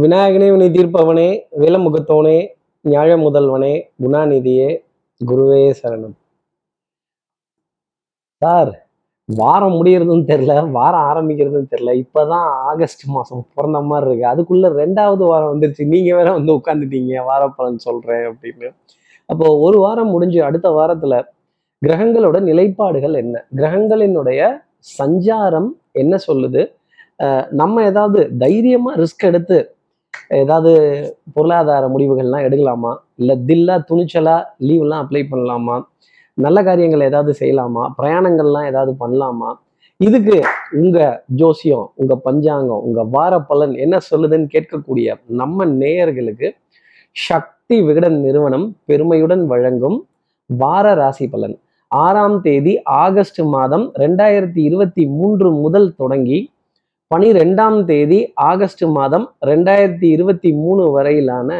விநாயகனே வினை தீர்ப்பவனே வேலமுகத்தோனே ஞாழ முதல்வனே குணாநிதியே குருவே சரணம். சார் வாரம் முடியறதுன்னு தெரில வாரம் ஆரம்பிக்கிறதுன்னு தெரில இப்பதான் ஆகஸ்ட் மாதம் பிறந்த மாதிரி இருக்கு. அதுக்குள்ள ரெண்டாவது வாரம் வந்துருச்சு. நீங்க வேற வந்து உட்காந்துட்டீங்க வாரப்பலன் சொல்றேன் அப்படின்னு. அப்போ ஒரு வாரம் முடிஞ்சு அடுத்த வாரத்துல கிரகங்களோட நிலைப்பாடுகள் என்ன? கிரகங்களினுடைய சஞ்சாரம் என்ன சொல்லுது? நம்ம ஏதாவது தைரியமா ரிஸ்க் எடுத்து ஏதாவது பொருளாதார முடிவுகள்லாம் எடுக்கலாமா? இல்லை தில்லா துணிச்சலா லீவ்லாம் அப்ளை பண்ணலாமா? நல்ல காரியங்கள் ஏதாவது செய்யலாமா? பிரயாணங்கள்லாம் ஏதாவது பண்ணலாமா? இதுக்கு உங்க ஜோசியம் உங்க பஞ்சாங்கம் உங்க வார பலன் என்ன சொல்லுதுன்னு கேட்கக்கூடிய நம்ம நேயர்களுக்கு சக்தி விகடன் நிறுவனம் பெருமையுடன் வழங்கும் வார ராசி பலன். ஆறாம் தேதி ஆகஸ்ட் மாதம் ரெண்டாயிரத்தி இருபத்தி மூன்று முதல் தொடங்கி பனிரெண்டாம் தேதி ஆகஸ்ட் மாதம் ரெண்டாயிரத்தி இருபத்தி மூணு வரையிலான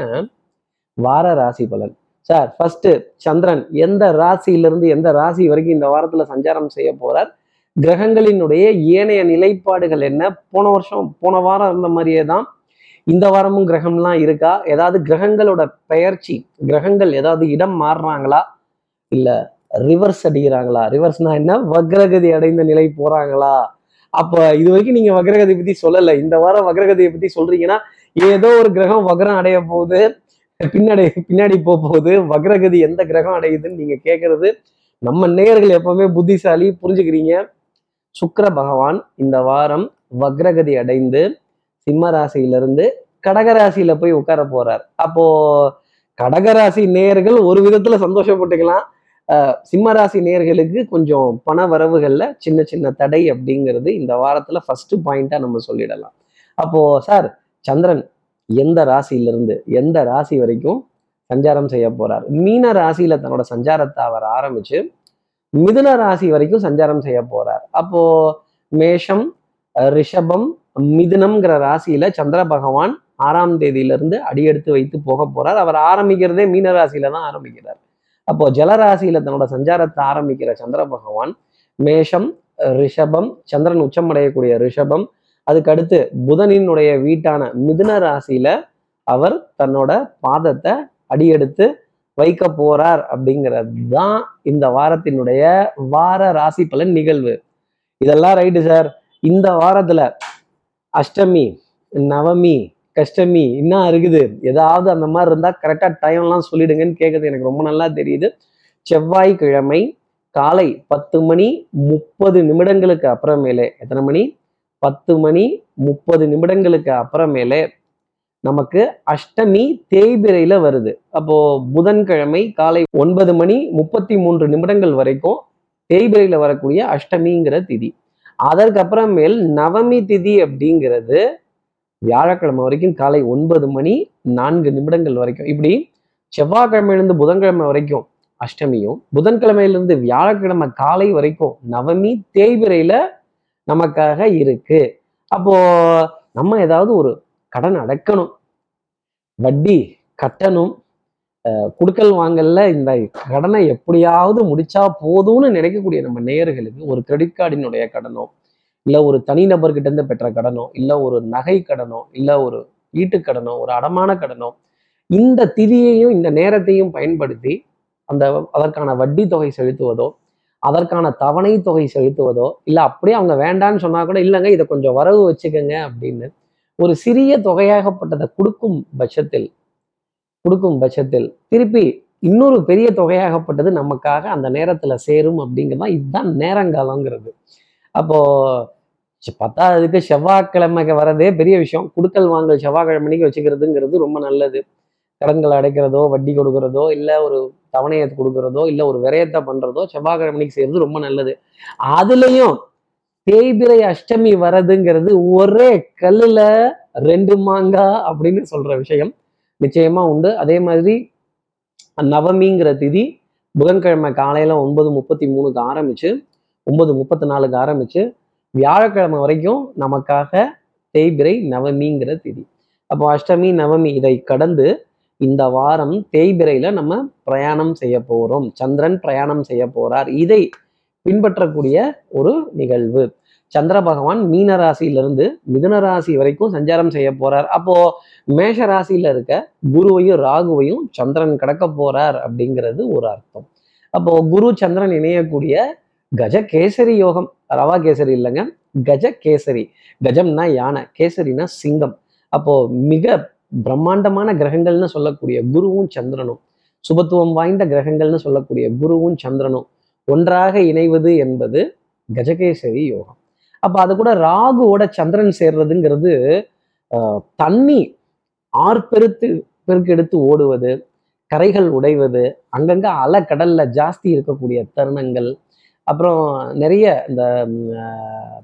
வார ராசி பலன். சார் ஃபர்ஸ்ட் சந்திரன் எந்த ராசியிலிருந்து எந்த ராசி வரைக்கும் இந்த வாரத்துல சஞ்சாரம் செய்ய போறார்? கிரகங்களினுடைய ஏனைய நிலைப்பாடுகள் என்ன? போன வருஷம் போன வாரம் இருந்த மாதிரியே தான். இந்த வாரமும் கிரகம்லாம் இருக்கா? ஏதாவது கிரகங்களோட பெயர்ச்சி கிரகங்கள் ஏதாவது இடம் மாறுறாங்களா? இல்ல ரிவர்ஸ் அடிக்கிறாங்களா? ரிவர்ஸ்னா என்ன? வக்ரகதி அடைந்த நிலை போறாங்களா? அப்ப இது வரைக்கும் நீங்க வக்ரகதி பத்தி சொல்லல. இந்த வாரம் வக்ரகதியை பத்தி சொல்றீங்கன்னா ஏதோ ஒரு கிரகம் வக்ரம் அடைய போகுது. பின்னாடி பின்னாடி போக போகுது. வக்ரகதி எந்த கிரகம் அடையுதுன்னு நீங்க கேட்கறது நம்ம நேயர்கள் எப்பவுமே புத்திசாலி புரிஞ்சுக்கிறீங்க. சுக்கர பகவான் இந்த வாரம் வக்ரகதி அடைந்து சிம்ம ராசியிலிருந்து கடகராசியில போய் உட்கார போறார். அப்போ கடகராசி நேயர்கள் ஒரு விதத்துல சந்தோஷப்பட்டுக்கலாம். சிம்மராசி நேர்களுக்கு நேயர்களுக்கு கொஞ்சம் பண வரவுகள்ல சின்ன சின்ன தடை அப்படிங்கிறது இந்த வாரத்துல ஃபர்ஸ்ட் பாயிண்டா நம்ம சொல்லிடலாம். அப்போ சார் சந்திரன் எந்த ராசியிலிருந்து எந்த ராசி வரைக்கும் சஞ்சாரம் செய்ய போகிறார் மீன ராசியில தன்னோட சஞ்சாரத்தை அவர் ஆரம்பிச்சு மிதுன ராசி வரைக்கும் சஞ்சாரம் செய்ய போகிறார் அப்போ மேஷம் ரிஷபம் மிதுனம்ங்கிற ராசியில சந்திர பகவான் ஆறாம் தேதியிலிருந்து அடியெடுத்து வைத்து போக போறார். அவர் ஆரம்பிக்கிறதே மீனராசியில தான் ஆரம்பிக்கிறார். அப்போ ஜலராசியில தன்னோட சஞ்சாரத்தை ஆரம்பிக்கிற சந்திர பகவான் மேஷம் ரிஷபம் சந்திரன் உச்சமடையக்கூடிய ரிஷபம் அதுக்கடுத்து புதனினுடைய வீட்டான மிதுன ராசியில அவர் தன்னோட பாதத்தை அடியெடுத்து வைக்க போறார் அப்படிங்கிறது தான் இந்த வாரத்தினுடைய வார ராசி பலன் நிகழ்வு. இதெல்லாம் ரைட்டு சார் இந்த வாரத்துல அஷ்டமி நவமி கஷ்டமி என்ன இருக்குது? ஏதாவது அந்த மாதிரி இருந்தால் கரெக்டாக டைம்லாம் சொல்லிடுங்கன்னு கேட்கறது எனக்கு ரொம்ப நல்லா தெரியுது. செவ்வாய்க்கிழமை காலை பத்து மணி முப்பது நிமிடங்களுக்கு அப்புறமேலே எத்தனை மணி? பத்து மணி முப்பது நிமிடங்களுக்கு அப்புறமேலே நமக்கு அஷ்டமி தேய்பிரையில் வருது. அப்போது புதன்கிழமை காலை ஒன்பது மணி முப்பத்தி மூன்று நிமிடங்கள் வரைக்கும் தேய்பிரையில் வரக்கூடிய அஷ்டமிங்கிற திதி. அதற்கப்புறமேல் நவமி திதி அப்படிங்கிறது வியாழக்கிழமை வரைக்கும் காலை ஒன்பது மணி நான்கு நிமிடங்கள் வரைக்கும். இப்படி செவ்வாய்க்கிழமையிலிருந்து புதன்கிழமை வரைக்கும் அஷ்டமியும் புதன்கிழமையிலிருந்து வியாழக்கிழமை காலை வரைக்கும் நவமி தேய்பிரையில நமக்காக இருக்கு. அப்போ நம்ம ஏதாவது ஒரு கடன் அடக்கணும். வட்டி கட்டணும். அஹ் குடுக்கல் வாங்கல்ல இந்த கடனை எப்படியாவது முடிச்சா போதும்னு நினைக்கக்கூடிய நம்ம நேயர்களுக்கு ஒரு கிரெடிட் கார்டினுடைய கடனோ இல்லை ஒரு தனிநபர்கிட்ட இருந்து பெற்ற கடனோ இல்லை ஒரு நகை கடனோ இல்லை ஒரு வீட்டுக்கடனோ ஒரு அடமான கடனோ இந்த திதியையும் இந்த நேரத்தையும் பயன்படுத்தி அந்த அதற்கான வட்டி தொகை செலுத்துவதோ அதற்கான தவணை தொகை செலுத்துவதோ இல்லை அப்படியே அவங்க வேண்டான்னு சொன்னா கூட இல்லைங்க இதை கொஞ்சம் வரவு வச்சுக்கோங்க அப்படின்னு ஒரு சிறிய தொகையாகப்பட்டதை கொடுக்கும் பட்சத்தில் கொடுக்கும் பட்சத்தில் திருப்பி இன்னொரு பெரிய தொகையாகப்பட்டது நமக்காக அந்த நேரத்துல சேரும் அப்படிங்கிறதான் இதுதான் நேரங்காலங்கிறது. அப்போ பத்தாவதுக்கு செவ்வாய்க்கிழமைக்கு வரதே பெரிய விஷயம். குடுக்கல் வாங்கல் செவ்வாய்க்கிழமைக்கு வச்சுக்கிறதுங்கிறது ரொம்ப நல்லது. கடன்களை அடைக்கிறதோ வட்டி கொடுக்கறதோ இல்லை ஒரு தவணையை கொடுக்கறதோ இல்லை ஒரு விரயத்தை பண்றதோ செவ்வாய்க்கிழமைக்கு செய்யறது ரொம்ப நல்லது. அதுலயும் தேய்பிரை அஷ்டமி வரதுங்கிறது ஒரே கல்லுல ரெண்டு மாங்கா அப்படின்னு சொல்ற விஷயம் நிச்சயமா உண்டு. அதே மாதிரி நவமிங்கிற திதி புதன்கிழமை காலையில ஒன்பது முப்பத்தி மூணுக்கு ஆரம்பிச்சு ஒன்பது முப்பத்தி நாலுக்கு ஆரம்பிச்சு வியாழக்கிழமை வரைக்கும் நமக்காக தேய்பிரை நவமிங்கிற திதி. அப்போ அஷ்டமி நவமி இதை கடந்து இந்த வாரம் தேய்பிரையில நம்ம பிரயாணம் செய்ய போறோம். சந்திரன் பிரயாணம் செய்ய போறார். இதை பின்பற்றக்கூடிய ஒரு நிகழ்வு. சந்திர பகவான் மீன ராசியிலிருந்து மிதுன ராசி வரைக்கும் சஞ்சாரம் செய்ய போறார். அப்போ மேஷ ராசியில இருக்க குருவையும் ராகுவையும் சந்திரன் கடக்க போறார் அப்படிங்கிறது ஒரு அர்த்தம். அப்போ குரு சந்திரன் இணையக்கூடிய கஜ கேசரி யோகம் ரவா கேசரி இல்லைங்க. கஜ கேசரி கஜம்னா யானை கேசரினா சிங்கம். அப்போ மிக பிரம்மாண்டமான கிரகங்கள்னு சொல்லக்கூடிய குருவும் சந்திரனும். சுபத்துவம் வாய்ந்த கிரகங்கள்னு சொல்லக்கூடிய குருவும் சந்திரனும் ஒன்றாக இணைவது என்பது கஜகேசரி யோகம். அப்போ அது கூட ராகுவோட சந்திரன் சேர்றதுங்கிறது தண்ணி ஆர்ப்பெருத்து பெருக்கெடுத்து ஓடுவது கரைகள் உடைவது அங்கங்க அலை கடல்ல ஜாஸ்தி இருக்கக்கூடிய தருணங்கள் அப்புறம் நிறைய இந்த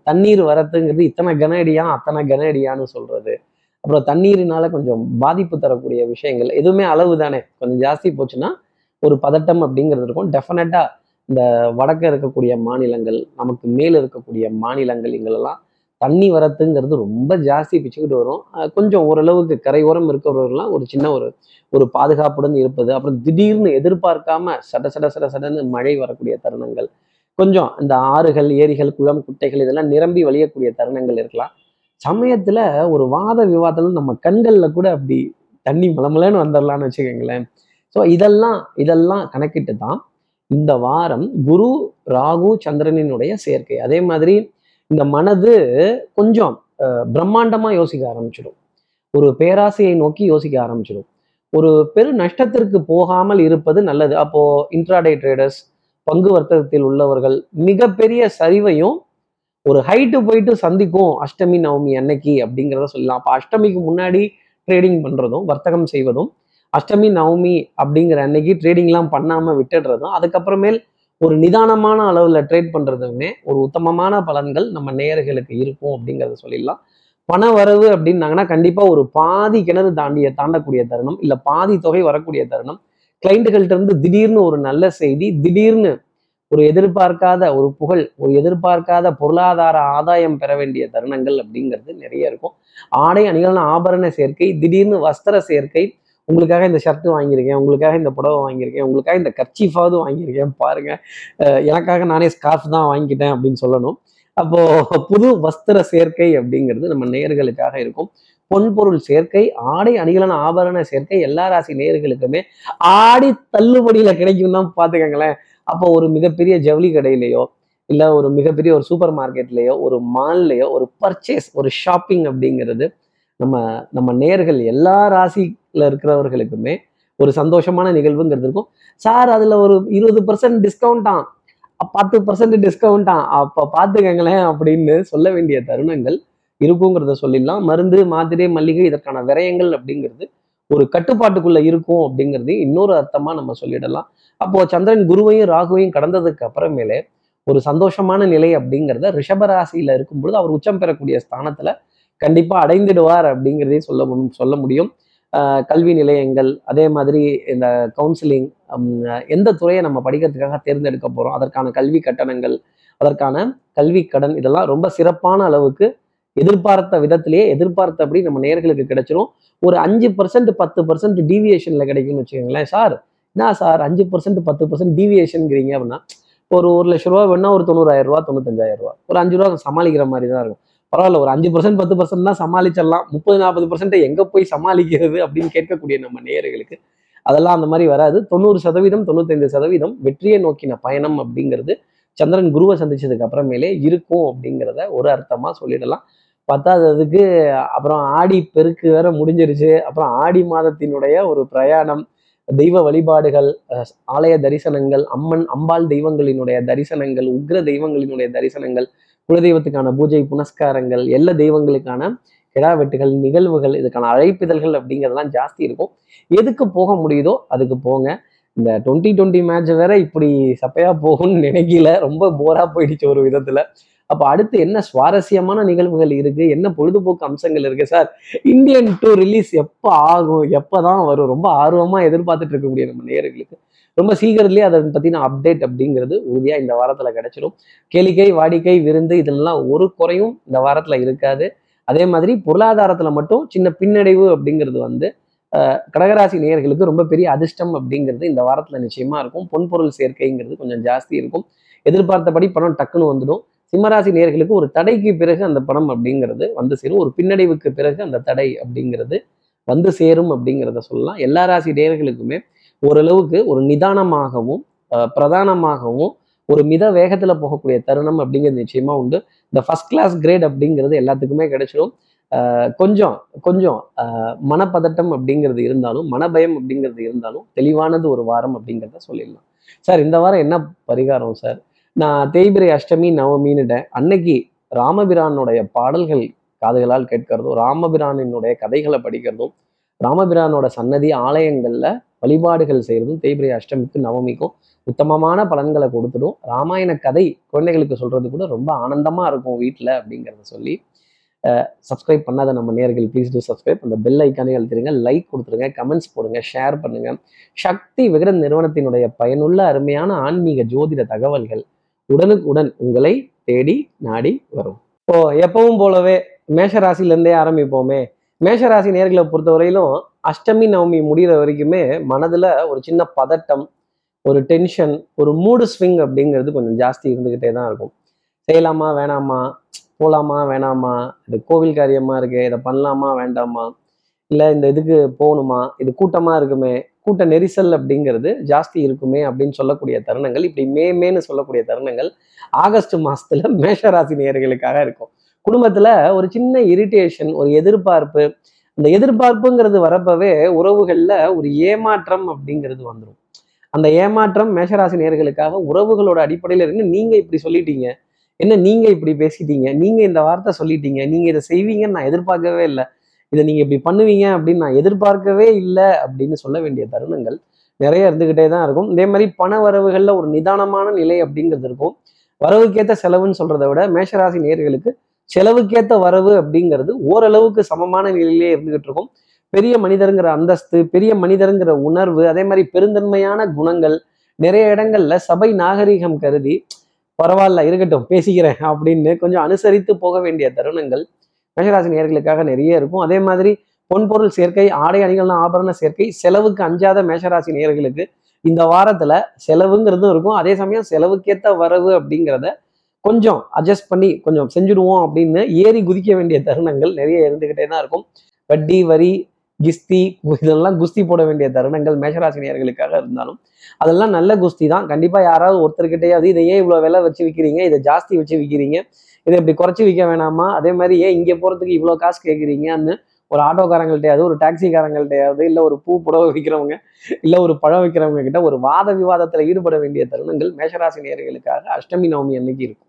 தண்ணீர் வரத்துங்கிறது இத்தனை கன அடியா அத்தனை கன அடியான்னு சொல்றது. அப்புறம் தண்ணீரினால கொஞ்சம் பாதிப்பு தரக்கூடிய விஷயங்கள் எதுவுமே அளவு தானே. கொஞ்சம் ஜாஸ்தி போச்சுன்னா ஒரு பதட்டம் அப்படிங்கிறது இருக்கும். டெஃபினட்டா இந்த வடக்க இருக்கக்கூடிய மாநிலங்கள் நமக்கு மேல இருக்கக்கூடிய மாநிலங்கள் இங்கெல்லாம் தண்ணி வரத்துங்கிறது ரொம்ப ஜாஸ்தி பிச்சுக்கிட்டு வரும். கொஞ்சம் ஓரளவுக்கு கரையோரம் இருக்கிறவர்கள்லாம் ஒரு சின்ன ஒரு ஒரு பாதுகாப்புடன் இருப்பது. அப்புறம் திடீர்னு எதிர்பார்க்காம சட சட சட சடன்னு மழை வரக்கூடிய தருணங்கள். கொஞ்சம் இந்த ஆறுகள் ஏரிகள் குளம் குட்டைகள் இதெல்லாம் நிரம்பி வழியக்கூடிய தருணங்கள் இருக்கலாம். சமயத்துல ஒரு வாத விவாதத்துல நம்ம கண்கள்ல கூட அப்படி தண்ணி மலமலன்னு வந்துடலாம்னு வச்சுக்கோங்களேன். ஸோ இதெல்லாம் இதெல்லாம் கணக்கிட்டு தான் இந்த வாரம் குரு ராகு சந்திரனினுடைய சேர்க்கை. அதே மாதிரி இந்த மனது கொஞ்சம் அஹ், பிரம்மாண்டமா யோசிக்க ஆரம்பிச்சிடும். ஒரு பேராசையை நோக்கி யோசிக்க ஆரம்பிச்சிடும். ஒரு பெரு நஷ்டத்திற்கு போகாமல் இருப்பது நல்லது. அப்போ இன்ட்ராடே ட்ரேடர்ஸ் பங்கு வர்த்தகத்தில் உள்ளவர்கள் மிகப்பெரிய சரிவையும் ஒரு ஹைட்டு போயிட்டு சந்திக்கும் அஷ்டமி நவமி அன்னைக்கு அப்படிங்கிறத சொல்லலாம். அப்போ அஷ்டமிக்கு முன்னாடி ட்ரேடிங் பண்றதும் வர்த்தகம் செய்வதும் அஷ்டமி நவமி அப்படிங்கிற அன்னைக்கு ட்ரேடிங்லாம் பண்ணாமல் விட்டுடுறதும் அதுக்கப்புறமேல் ஒரு நிதானமான அளவில் ட்ரேட் பண்ணுறதுமே ஒரு உத்தமமான பலன்கள் நம்ம நேயர்களுக்கு இருக்கும் அப்படிங்கிறத சொல்லிடலாம். பண வரவு அப்படின்னாங்கன்னா கண்டிப்பாக ஒரு பாதி கிணறு தாண்டிய தாண்டக்கூடிய தருணம் இல்லை பாதி தொகை வரக்கூடிய தருணம் கிளைண்ட்டுகள்ட்ட இருந்து திடீர்னு ஒரு நல்ல செய்தி திடீர்னு ஒரு எதிர்பார்க்காத ஒரு புகழ் ஒரு எதிர்பார்க்காத பொருளாதார ஆதாயம் பெற வேண்டிய தருணங்கள் அப்படிங்கிறது நிறைய இருக்கும். ஆடை அணிகளான ஆபரண சேர்க்கை திடீர்னு வஸ்திர சேர்க்கை உங்களுக்காக இந்த ஷர்ட் வாங்கியிருக்கேன் உங்களுக்காக இந்த புடவை வாங்கியிருக்கேன் உங்களுக்காக இந்த கர்ச்சீஃபாவது வாங்கியிருக்கேன் பாருங்க. அஹ் எனக்காக நானே ஸ்கார்ஃப் தான் வாங்கிக்கிட்டேன் அப்படின்னு சொல்லணும். அப்போ புது வஸ்திர சேர்க்கை அப்படிங்கிறது நம்ம நேர்களுக்காக இருக்கும். பொன்பொருள் சேர்க்கை ஆடை அணிகலன் ஆபரண சேர்க்கை எல்லா ராசி நேர்களுக்குமே ஆடி தள்ளுபடியில கிடைக்கும்னா தான் பாத்துக்கங்களேன் அப்போ ஒரு மிகப்பெரிய ஜவுளி கடையிலையோ இல்ல ஒரு மிகப்பெரிய ஒரு சூப்பர் மார்க்கெட்லேயோ ஒரு மால்லையோ ஒரு பர்ச்சேஸ் ஒரு ஷாப்பிங் அப்படிங்கிறது நம்ம நம்ம நேர்கள் எல்லா ராசியில இருக்கிறவர்களுக்குமே ஒரு சந்தோஷமான நிகழ்வுங்கிறது இருக்கும். சார் அதுல ஒரு இருபது பர்சன்ட் டிஸ்கவுண்டாம் பத்து பர்சன்ட் டிஸ்கவுண்டாம் அப்ப பார்த்துக்கங்களேன் அப்படின்னு சொல்ல வேண்டிய தருணங்கள் இருக்குங்கிறத சொல்லிடலாம். மருந்து மாத்திரை மல்லிகை இதற்கான விரயங்கள் அப்படிங்கிறது ஒரு கட்டுப்பாட்டுக்குள்ள இருக்கும் அப்படிங்கிறது இன்னொரு அர்த்தமா நம்ம சொல்லிடலாம். அப்போ சந்திரன் குருவையும் ராகுவையும் கடந்ததுக்கு அப்புறமேலே ஒரு சந்தோஷமான நிலை அப்படிங்கிறத ரிஷபராசியில இருக்கும் பொழுது அவர் உச்சம் பெறக்கூடிய ஸ்தானத்துல கண்டிப்பா அடைந்துடுவார் அப்படிங்கிறதையும் சொல்ல முடியும் சொல்ல முடியும். கல்வி நிலையங்கள் அதே மாதிரி இந்த கவுன்சிலிங் எந்த துறையை நம்ம படிக்கிறதுக்காக தேர்ந்தெடுக்க போறோம் அதற்கான கல்வி கட்டணங்கள் அதற்கான கல்வி கடன் இதெல்லாம் ரொம்ப சிறப்பான அளவுக்கு எதிர்பார்த்த விதத்திலேயே எதிர்பார்த்தபடி நம்ம நேர்களுக்கு கிடைச்சிரும். ஒரு அஞ்சு பர்சன்ட் பத்து பர்சன்ட் டீவியேஷன்ல கிடைக்கும்னு வச்சுக்கோங்களேன். சார் என்ன சார் அஞ்சு பர்சன்ட் பத்து பர்சன்ட் டீவியேஷன்ங்கிறீங்க அப்படின்னா ஒரு ஒரு லட்ச ரூபா வேணா ஒரு தொண்ணூறாயிரம் ரூபா தொண்ணூத்தஞ்சாயிரம் ரூபா ஒரு அஞ்சு ரூபா சமாளிக்கிற மாதிரி தான் இருக்கும். பரவாயில்ல ஒரு அஞ்சு பர்சன்ட் பத்து பர்சன்ட் தான் சமாளிச்சிடலாம். முப்பது நாற்பது பர்சன்ட்டை எங்க போய் சமாளிக்கிறது அப்படின்னு கேட்கக்கூடிய நம்ம நேயர்களுக்கு அதெல்லாம் அந்த மாதிரி வராது. தொண்ணூறு சதவீதம் தொண்ணூத்தைந்து சதவீதம் வெற்றியை நோக்கின பயணம் அப்படிங்கிறது சந்திரன் குருவை சந்திச்சதுக்கு அப்புறமேலே இருக்கும் அப்படிங்கிறத ஒரு அர்த்தமா சொல்லிடலாம். பத்தாததுக்கு அப்புறம் ஆடி பெருக்கு வேற முடிஞ்சிருச்சு. அப்புறம் ஆடி மாதத்தினுடைய ஒரு பிரயாணம் தெய்வ வழிபாடுகள் அஹ் ஆலய தரிசனங்கள் அம்மன் அம்பாள் தெய்வங்களினுடைய தரிசனங்கள் உக்ர தெய்வங்களினுடைய தரிசனங்கள் குலதெய்வத்துக்கான பூஜை புனஸ்காரங்கள் எல்லா தெய்வங்களுக்கான கிடா வெட்டுகள் நிகழ்வுகள் இதுக்கான அழைப்பிதழ்கள் அப்படிங்கிறதெல்லாம் ஜாஸ்தி இருக்கும். எதுக்கு போக முடியுதோ அதுக்கு போங்க. இந்த டுவெண்ட்டி டுவெண்ட்டி மேட்ச் வேற இப்படி சப்பையா போகும்னு நினைக்கல. ரொம்ப போரா போயிடுச்சு ஒரு விதத்துல. அப்போ அடுத்து என்ன சுவாரஸ்யமான நிகழ்வுகள் இருக்கு? என்ன பொழுதுபோக்கு அம்சங்கள் இருக்கு? சார் இந்தியன் டூ ரிலீஸ் எப்போ ஆகும்? எப்பதான் வரும்? ரொம்ப ஆர்வமாக எதிர்பார்த்துட்டு இருக்கக்கூடிய நம்ம நேயர்களுக்கு. ரொம்ப சீக்கிரத்துலேயே அதை பற்றின அப்டேட் அப்படிங்கிறது உறுதியாக இந்த வாரத்தில் கிடைச்சிடும் கேளிக்கை வாடிக்கை விருந்து இதெல்லாம் ஒரு குறையும் இந்த வாரத்தில் இருக்காது. அதே மாதிரி பொருளாதாரத்தில் மட்டும் சின்ன பின்னடைவு அப்படிங்கிறது வந்து கடகராசி நேயர்களுக்கு ரொம்ப பெரிய அதிர்ஷ்டம் அப்படிங்கிறது இந்த வாரத்தில் நிச்சயமாக இருக்கும். பொன்பொருள் சேர்க்கைங்கிறது கொஞ்சம் ஜாஸ்தி இருக்கும். எதிர்பார்த்தபடி பணம் டக்குன்னு வந்துடும். சிம்மராசி நேர்களுக்கு ஒரு தடைக்கு பிறகு அந்த பணம் அப்படிங்கிறது வந்து சேரும். ஒரு பின்னடைவுக்கு பிறகு அந்த தடை அப்படிங்கிறது வந்து சேரும் அப்படிங்கிறத சொல்லலாம். எல்லா ராசி நேர்களுக்குமே ஓரளவுக்கு ஒரு நிதானமாகவும் பிரதானமாகவும் ஒரு மித வேகத்தில் போகக்கூடிய தருணம் அப்படிங்கிறது நிச்சயமா உண்டு. இந்த ஃபர்ஸ்ட் கிளாஸ் கிரேட் அப்படிங்கிறது எல்லாத்துக்குமே கிடைச்சிடும் கொஞ்சம் கொஞ்சம் மனப்பதட்டம் அப்படிங்கிறது இருந்தாலும் மனபயம் அப்படிங்கிறது இருந்தாலும் தெளிவானது ஒரு வாரம் அப்படிங்கிறத சொல்லிடலாம். சார் இந்த வாரம் என்ன பரிகாரம் சார்? நான் தேய்பிரை அஷ்டமி நவமின்னுட்டேன் அன்னைக்கு ராமபிரானுடைய பாடல்கள் காதுகளால் கேட்கறதும் ராமபிரானினுடைய கதைகளை படிக்கிறதும் ராமபிரானோட சன்னதி ஆலயங்களில் வழிபாடுகள் செய்கிறதும் தேய்பிரை அஷ்டமிக்கும் நவமிக்கும் உத்தமமான பலன்களை கொடுத்துடும். ராமாயண கதை குழந்தைகளுக்கு சொல்கிறது கூட ரொம்ப ஆனந்தமாக இருக்கும் வீட்டில் அப்படிங்கிறத சொல்லி சப்ஸ்கிரைப் பண்ணாத நம்ம நேர்கள் ப்ளீஸ் டூ சப்ஸ்கிரைப் அந்த பெல் ஐக்கானே அழுத்திடுங்க லைக் கொடுத்துருங்க கமெண்ட்ஸ் போடுங்க ஷேர் பண்ணுங்கள் சக்தி விகடன் நிறுவனத்தினுடைய பயனுள்ள அருமையான ஆன்மீக ஜோதிட தகவல்கள் உடனுக்குடன் உங்களை தேடி நாடி வரும். இப்போ எப்பவும் போலவே மேஷராசிலேருந்தே ஆரம்பிப்போமே. மேஷராசி நேர்களை பொறுத்தவரையிலும் அஷ்டமி நவமி முடிகிற வரைக்குமே மனதில் ஒரு சின்ன பதட்டம் ஒரு டென்ஷன் ஒரு மூடு ஸ்விங் அப்படிங்கிறது கொஞ்சம் ஜாஸ்தி இருந்துக்கிட்டே தான் இருக்கும். செய்யலாமா வேணாமா போகலாமா வேணாமா இது கோவில் காரியமாக இருக்கே இதை பண்ணலாமா வேண்டாமா இல்லை இந்த இதுக்கு போகணுமா? இது கூட்டமாக இருக்குமே? கூட்ட நெரிசல் அப்படிங்கிறது ஜாஸ்தி இருக்குமே அப்படின்னு சொல்லக்கூடிய தருணங்கள் இப்படி மே மேன்னு சொல்லக்கூடிய தருணங்கள் ஆகஸ்ட் மாதத்தில் மேஷராசி நேர்களுக்காக இருக்கும். குடும்பத்தில் ஒரு சின்ன இரிட்டேஷன் ஒரு எதிர்பார்ப்பு அந்த எதிர்பார்ப்புங்கிறது வரப்பவே உறவுகளில் ஒரு ஏமாற்றம் அப்படிங்கிறது வந்துடும் அந்த ஏமாற்றம் மேஷராசி நேர்களுக்காக உறவுகளோட அடிப்படையில் இருந்து நீங்கள் இப்படி சொல்லிட்டீங்க. என்ன நீங்கள் இப்படி பேசிட்டீங்க? நீங்கள் இந்த வார்த்தை சொல்லிட்டீங்க. நீங்கள் இதை செய்வீங்கன்னு நான் எதிர்பார்க்கவே இல்லை. இதை நீங்கள் இப்படி பண்ணுவீங்க அப்படின்னு நான் எதிர்பார்க்கவே இல்லை அப்படின்னு சொல்ல வேண்டிய தருணங்கள் நிறைய இருந்துக்கிட்டே தான் இருக்கும். இதே மாதிரி பண வரவுகளில் ஒரு நிதானமான நிலை அப்படிங்கிறது இருக்கும். வரவுக்கேற்ற செலவுன்னு சொல்கிறத விட மேஷராசி நேர்களுக்கு செலவுக்கேற்ற வரவு அப்படிங்கிறது ஓரளவுக்கு சமமான நிலையிலே இருந்துகிட்டு இருக்கும். பெரிய மனிதருங்கிற அந்தஸ்து பெரிய மனிதருங்கிற உணர்வு அதே மாதிரி பெருந்தன்மையான குணங்கள் நிறைய இடங்கள்ல சபை நாகரிகம் கருதி பரவாயில்ல இருக்கட்டும் பேசிக்கிறேன் அப்படின்னு கொஞ்சம் அனுசரித்து போக வேண்டிய தருணங்கள் மேஷராசி நேர்களுக்காக நிறைய இருக்கும். அதே மாதிரி பொன்பொருள் சேர்க்கை ஆடை அணிகள்னா ஆபரண சேர்க்கை செலவுக்கு அஞ்சாத மேஷராசி நேர்களுக்கு இந்த வாரத்துல செலவுங்கிறதும் இருக்கும். அதே சமயம் செலவுக்கேத்த வரவு அப்படிங்கிறத கொஞ்சம் அட்ஜஸ்ட் பண்ணி கொஞ்சம் செஞ்சுடுவோம் அப்படின்னு ஏறி குதிக்க வேண்டிய தருணங்கள் நிறைய இருந்துகிட்டே தான் இருக்கும். வட்டி வரி கிஸ்தி இதெல்லாம் குஸ்தி போட வேண்டிய தருணங்கள் மேஷராசினியர்களுக்காக இருந்தாலும் அதெல்லாம் நல்ல குஸ்தி தான். கண்டிப்பா யாராவது ஒருத்தர்கிட்டயாவது இதை ஏன் இவ்வளவு விலை வச்சு விற்கிறீங்க இதை ஜாஸ்தி வச்சு விற்கிறீங்க இதை இப்படி குறைச்சி விற்க வேணாமா? அதே மாதிரி ஏன் இங்கே போறதுக்கு இவ்வளோ காசு கேட்குறீங்கன்னு ஒரு ஆட்டோக்காரங்கள்ட்டையாவது ஒரு டாக்ஸிக்காரங்கள்ட்டையாவது இல்லை ஒரு பூ புடவை விற்கிறவங்க இல்லை ஒரு பழம் விற்கிறவங்க கிட்ட ஒரு வாத விவாதத்தில் ஈடுபட வேண்டிய தருணங்கள் மேஷராசி நேர்களுக்காக அஷ்டமி நவமி அன்னைக்கு இருக்கும்.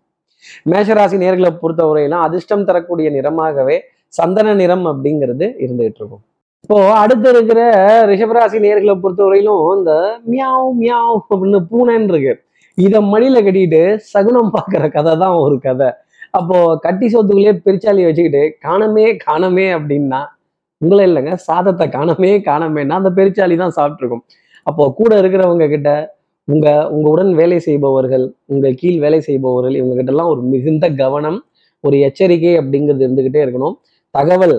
மேஷராசி நேர்களை பொறுத்தவரையிலும் அதிர்ஷ்டம் தரக்கூடிய நிறமாகவே சந்தன நிறம் அப்படிங்கிறது இருந்துகிட்டு இருக்கும். இப்போ அடுத்து இருக்கிற ரிஷபராசி நேர்களை பொறுத்தவரையிலும் இந்த மியாவ் மியாவ் அப்படின்னு பூனைன்னு இருக்கு. இதை மடியில கட்டிட்டு சகுனம் பார்க்குற கதை தான் ஒரு கதை. அப்போ கட்டி சொத்துக்குள்ளேயே பிரிச்சாலி வச்சுக்கிட்டு காணமே காணமே அப்படின்னா உங்களை இல்லைங்க சாதத்தை காணமே காணமேன்னா அந்த பெருச்சாலி தான் சாப்பிட்ருக்கும் அப்போ கூட இருக்கிறவங்க கிட்ட உங்க உங்க உடன் வேலை செய்பவர்கள் உங்க கீழ் வேலை செய்பவர்கள் இவங்க கிட்ட எல்லாம் ஒரு மிகுந்த கவனம் ஒரு எச்சரிக்கை அப்படிங்கிறது இருந்துகிட்டே இருக்கணும். தகவல்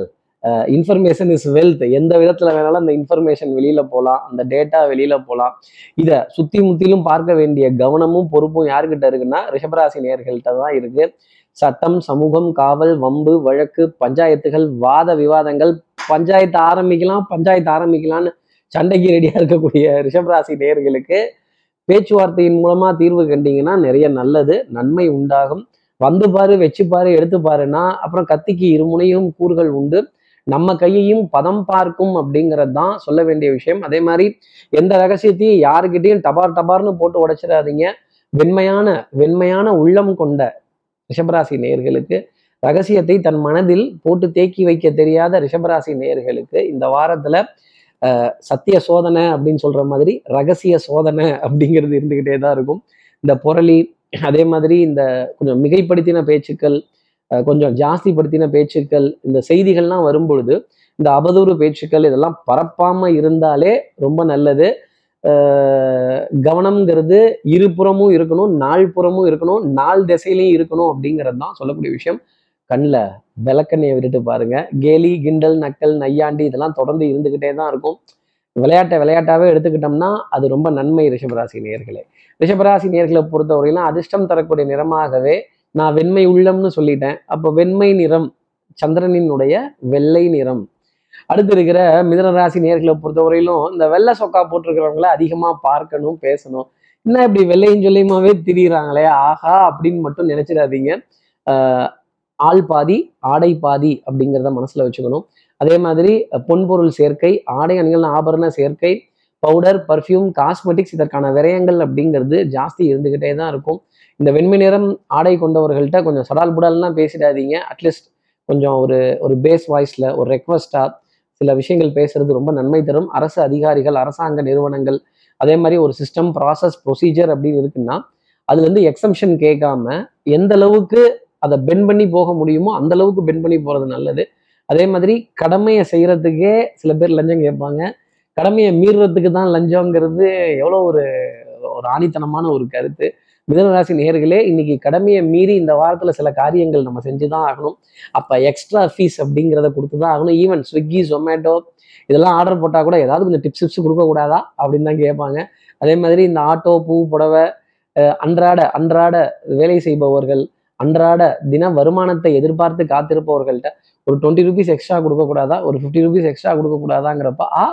இன்ஃபர்மேஷன் இஸ் வெல்த் எந்த விதத்துல வேணாலும் அந்த இன்ஃபர்மேஷன் வெளியில போகலாம் அந்த டேட்டா வெளியில போகலாம் இதை சுத்தி முத்திலும் பார்க்க வேண்டிய கவனமும் பொறுப்பும் யாருக்கிட்ட இருக்குன்னா ரிஷபராசி நேர்கள்ட்ட தான் இருக்கு. சட்டம் சமூகம் காவல் வம்பு வழக்கு பஞ்சாயத்துகள் வாத விவாதங்கள் பஞ்சாயத்து ஆரம்பிக்கலாம் பஞ்சாயத்து ஆரம்பிக்கலாம்னு சண்டைக்கு ரெடியா இருக்கக்கூடிய ரிஷபராசி நேர்களுக்கு பேச்சுவார்த்தையின் மூலமா தீர்வு கண்டிங்கன்னா நிறைய நல்லது நன்மை உண்டாகும். வந்து பாரு வச்சு பாரு எடுத்து பாருன்னா அப்புறம் கத்திக்கு இருமுனையும் கூறுகள் உண்டு. நம்ம கையையும் பதம் பார்க்கும் அப்படிங்கிறது தான் சொல்ல வேண்டிய விஷயம். அதே மாதிரி எந்த ரகசியத்தையும் யாருக்கிட்டையும் டபார் டபார்னு போட்டு உடைச்சிடாதீங்க. வெண்மையான வெண்மையான உள்ளம் கொண்ட ரிஷபராசி நேர்களுக்கு ரகசியத்தை தன் மனதில் போட்டு தேக்கி வைக்க தெரியாத ரிஷபராசி நேர்களுக்கு இந்த வாரத்துல சத்திய சோதனை அப்படின்னு சொல்ற மாதிரி ரகசிய சோதனை அப்படிங்கிறது இருந்துகிட்டே தான் இருக்கும். இந்த புரளி அதே மாதிரி இந்த கொஞ்சம் மிகைப்படுத்தின பேச்சுக்கள் கொஞ்சம் ஜாஸ்திப்படுத்தின பேச்சுக்கள் இந்த செய்திகள்லாம் வரும்பொழுது இந்த அவதூறு பேச்சுக்கள் இதெல்லாம் பரப்பாம இருந்தாலே ரொம்ப நல்லது. கவனம்ங்கிறது இருபுறமும் இருக்கணும் நாள் புறமும் இருக்கணும் நாள் திசையிலையும் இருக்கணும் அப்படிங்கிறது தான் சொல்லக்கூடிய விஷயம். கண்ணில் விளக்கண்ணையை விட்டுட்டு பாருங்க. கேலி கிண்டல் நக்கல் நையாண்டி இதெல்லாம் தொடர்ந்து இருந்துக்கிட்டே தான் இருக்கும். விளையாட்டை விளையாட்டாவே எடுத்துக்கிட்டோம்னா அது ரொம்ப நன்மை ரிஷபராசி நேர்களே ரிஷபராசி நேர்களை பொறுத்தவரையிலும் அதிர்ஷ்டம் தரக்கூடிய நிறமாகவே நான் வெண்மை உள்ளம்னு சொல்லிட்டேன். அப்போ வெண்மை நிறம் சந்திரனினுடைய வெள்ளை நிறம். அடுத்து இருக்கிற மிதன ராசி நேர்களை பொறுத்தவரையிலும் இந்த வெள்ளை சொக்கா போட்டிருக்கிறவங்கள அதிகமா பார்க்கணும் பேசணும். என்ன இப்படி வெள்ளையும் சொல்லியுமாவே திரியிறாங்களே? ஆஹா அப்படின்னு மட்டும் நினைச்சிடாதீங்க. ஆள் பாதி ஆடை பாதி அப்படிங்கிறத மனசுல வச்சுக்கணும். அதே மாதிரி பொன்பொருள் சேர்க்கை ஆடை அணிகள் ஆபரண சேர்க்கை பவுடர் பர்ஃப்யூம் காஸ்மெட்டிக்ஸ் இதற்கான விரயங்கள் அப்படிங்கிறது ஜாஸ்தி இருந்துகிட்டே தான் இருக்கும். இந்த வெண்மை நிறம் ஆடை கொண்டவர்கள்ட்ட கொஞ்சம் சடால் புடால்லாம் பேசிடாதீங்க. அட்லீஸ்ட் கொஞ்சம் ஒரு ஒரு பேஸ் வாய்ஸில் ஒரு ரெக்வஸ்டா சில விஷயங்கள் பேசுறது ரொம்ப நன்மை தரும். அரசு அதிகாரிகள் அரசாங்க நிறுவனங்கள் அதே மாதிரி ஒரு சிஸ்டம் ப்ராசஸ் ப்ரொசீஜர் அப்படின்னு இருக்குன்னா அதுலேருந்து எக்ஸம்ஷன் கேட்காம எந்த அளவுக்கு அதை பென் பண்ணி போக முடியுமோ அந்த அளவுக்கு பென் பண்ணி போகிறது நல்லது. அதே மாதிரி கடமையை செய்கிறதுக்கே சில பேர் லஞ்சம் கேட்பாங்க. கடமையை மீறுறதுக்கு தான் லஞ்சங்கிறது எவ்வளோ ஒரு ஒரு ஆணித்தனமான ஒரு கருத்து. மிதனராசி நேர்களே இன்னைக்கு கடமையை மீறி இந்த வாரத்தில் சில காரியங்கள் நம்ம செஞ்சு தான் ஆகணும். அப்போ எக்ஸ்ட்ரா ஃபீஸ் அப்படிங்கிறத கொடுத்து தான் ஆகணும். ஈவன் ஸ்விக்கி ஜொமேட்டோ இதெல்லாம் ஆர்டர் போட்டால் கூட ஏதாவது கொஞ்சம் டிப்ஸ் டிப்ஸ் கொடுக்கக்கூடாதா அப்படின்னு தான் கேட்பாங்க. அதே மாதிரி இந்த ஆட்டோ பூ புடவை அன்றாட அன்றாட வேலை செய்பவர்கள் அன்றாட தின வருமானத்தை எதிர்பார்த்து காத்திருப்பவர்கள்ட்ட ஒரு டுவெண்ட்டி ருபீஸ் எக்ஸ்ட்ரா கொடுக்கக்கூடாதா? ஒரு ஃபிஃப்டி ருபீஸ் எக்ஸ்ட்ரா கொடுக்கக்கூடாதாங்கிறப்ப ஆ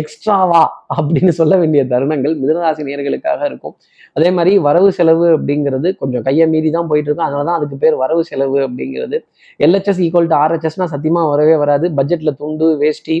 எக்ஸ்ட்ராவா அப்படின்னு சொல்ல வேண்டிய தருணங்கள் மிதனராசி நேர்களுக்காக இருக்கும். அதே மாதிரி வரவு செலவு அப்படிங்கிறது கொஞ்சம் கையை மீறி தான் போயிட்டு இருக்கும். அதனால தான் அதுக்கு பேர் வரவு செலவு அப்படிங்கிறது. எல்ஹெச்எஸ் ஈக்குவல் டு ஆர்ஹெச்எஸ்னா சத்தியமாக வரவே வராது. பட்ஜெட்டில் துண்டு வேஷ்டி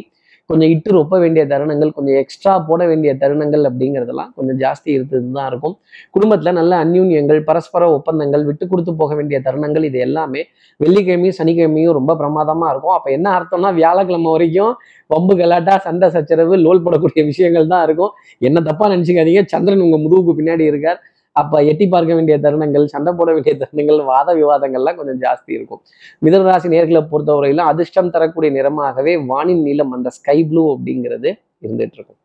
கொஞ்சம் இட்டு ரொப்ப வேண்டிய தருணங்கள் கொஞ்சம் எக்ஸ்ட்ரா போட வேண்டிய தருணங்கள் அப்படிங்கிறதெல்லாம் கொஞ்சம் ஜாஸ்தி இருந்தது தான் இருக்கும். குடும்பத்தில் நல்ல அந்யூன்யங்கள் பரஸ்பர ஒப்பந்தங்கள் விட்டு கொடுத்து போக வேண்டிய தருணங்கள் இது எல்லாமே வெள்ளிக்கிழமையும் சனிக்கிழமையும் ரொம்ப பிரமாதமாக இருக்கும். அப்போ என்ன அர்த்தம்னா வியாழக்கிழமை வரைக்கும் வம்பு கலாட்டா சண்டை சச்சரவு லோல் போடக்கூடிய விஷயங்கள் தான் இருக்கும். என்ன தப்பாக நினச்சிக்காதீங்க. சந்திரன் உங்கள் முதுகுக்கு பின்னாடி இருக்கார். அப்போ எட்டி பார்க்க வேண்டிய தருணங்கள் சண்டை போட வேண்டிய தருணங்கள் வாத விவாதங்கள்லாம் கொஞ்சம் ஜாஸ்தி இருக்கும். மிதனராசி நேர்களை பொறுத்தவரையிலும் அதிர்ஷ்டம் தரக்கூடிய நிறமாகவே வானின் நீளம் அந்த ஸ்கை ப்ளூ அப்படிங்கிறது இருந்துட்டு இருக்கும்.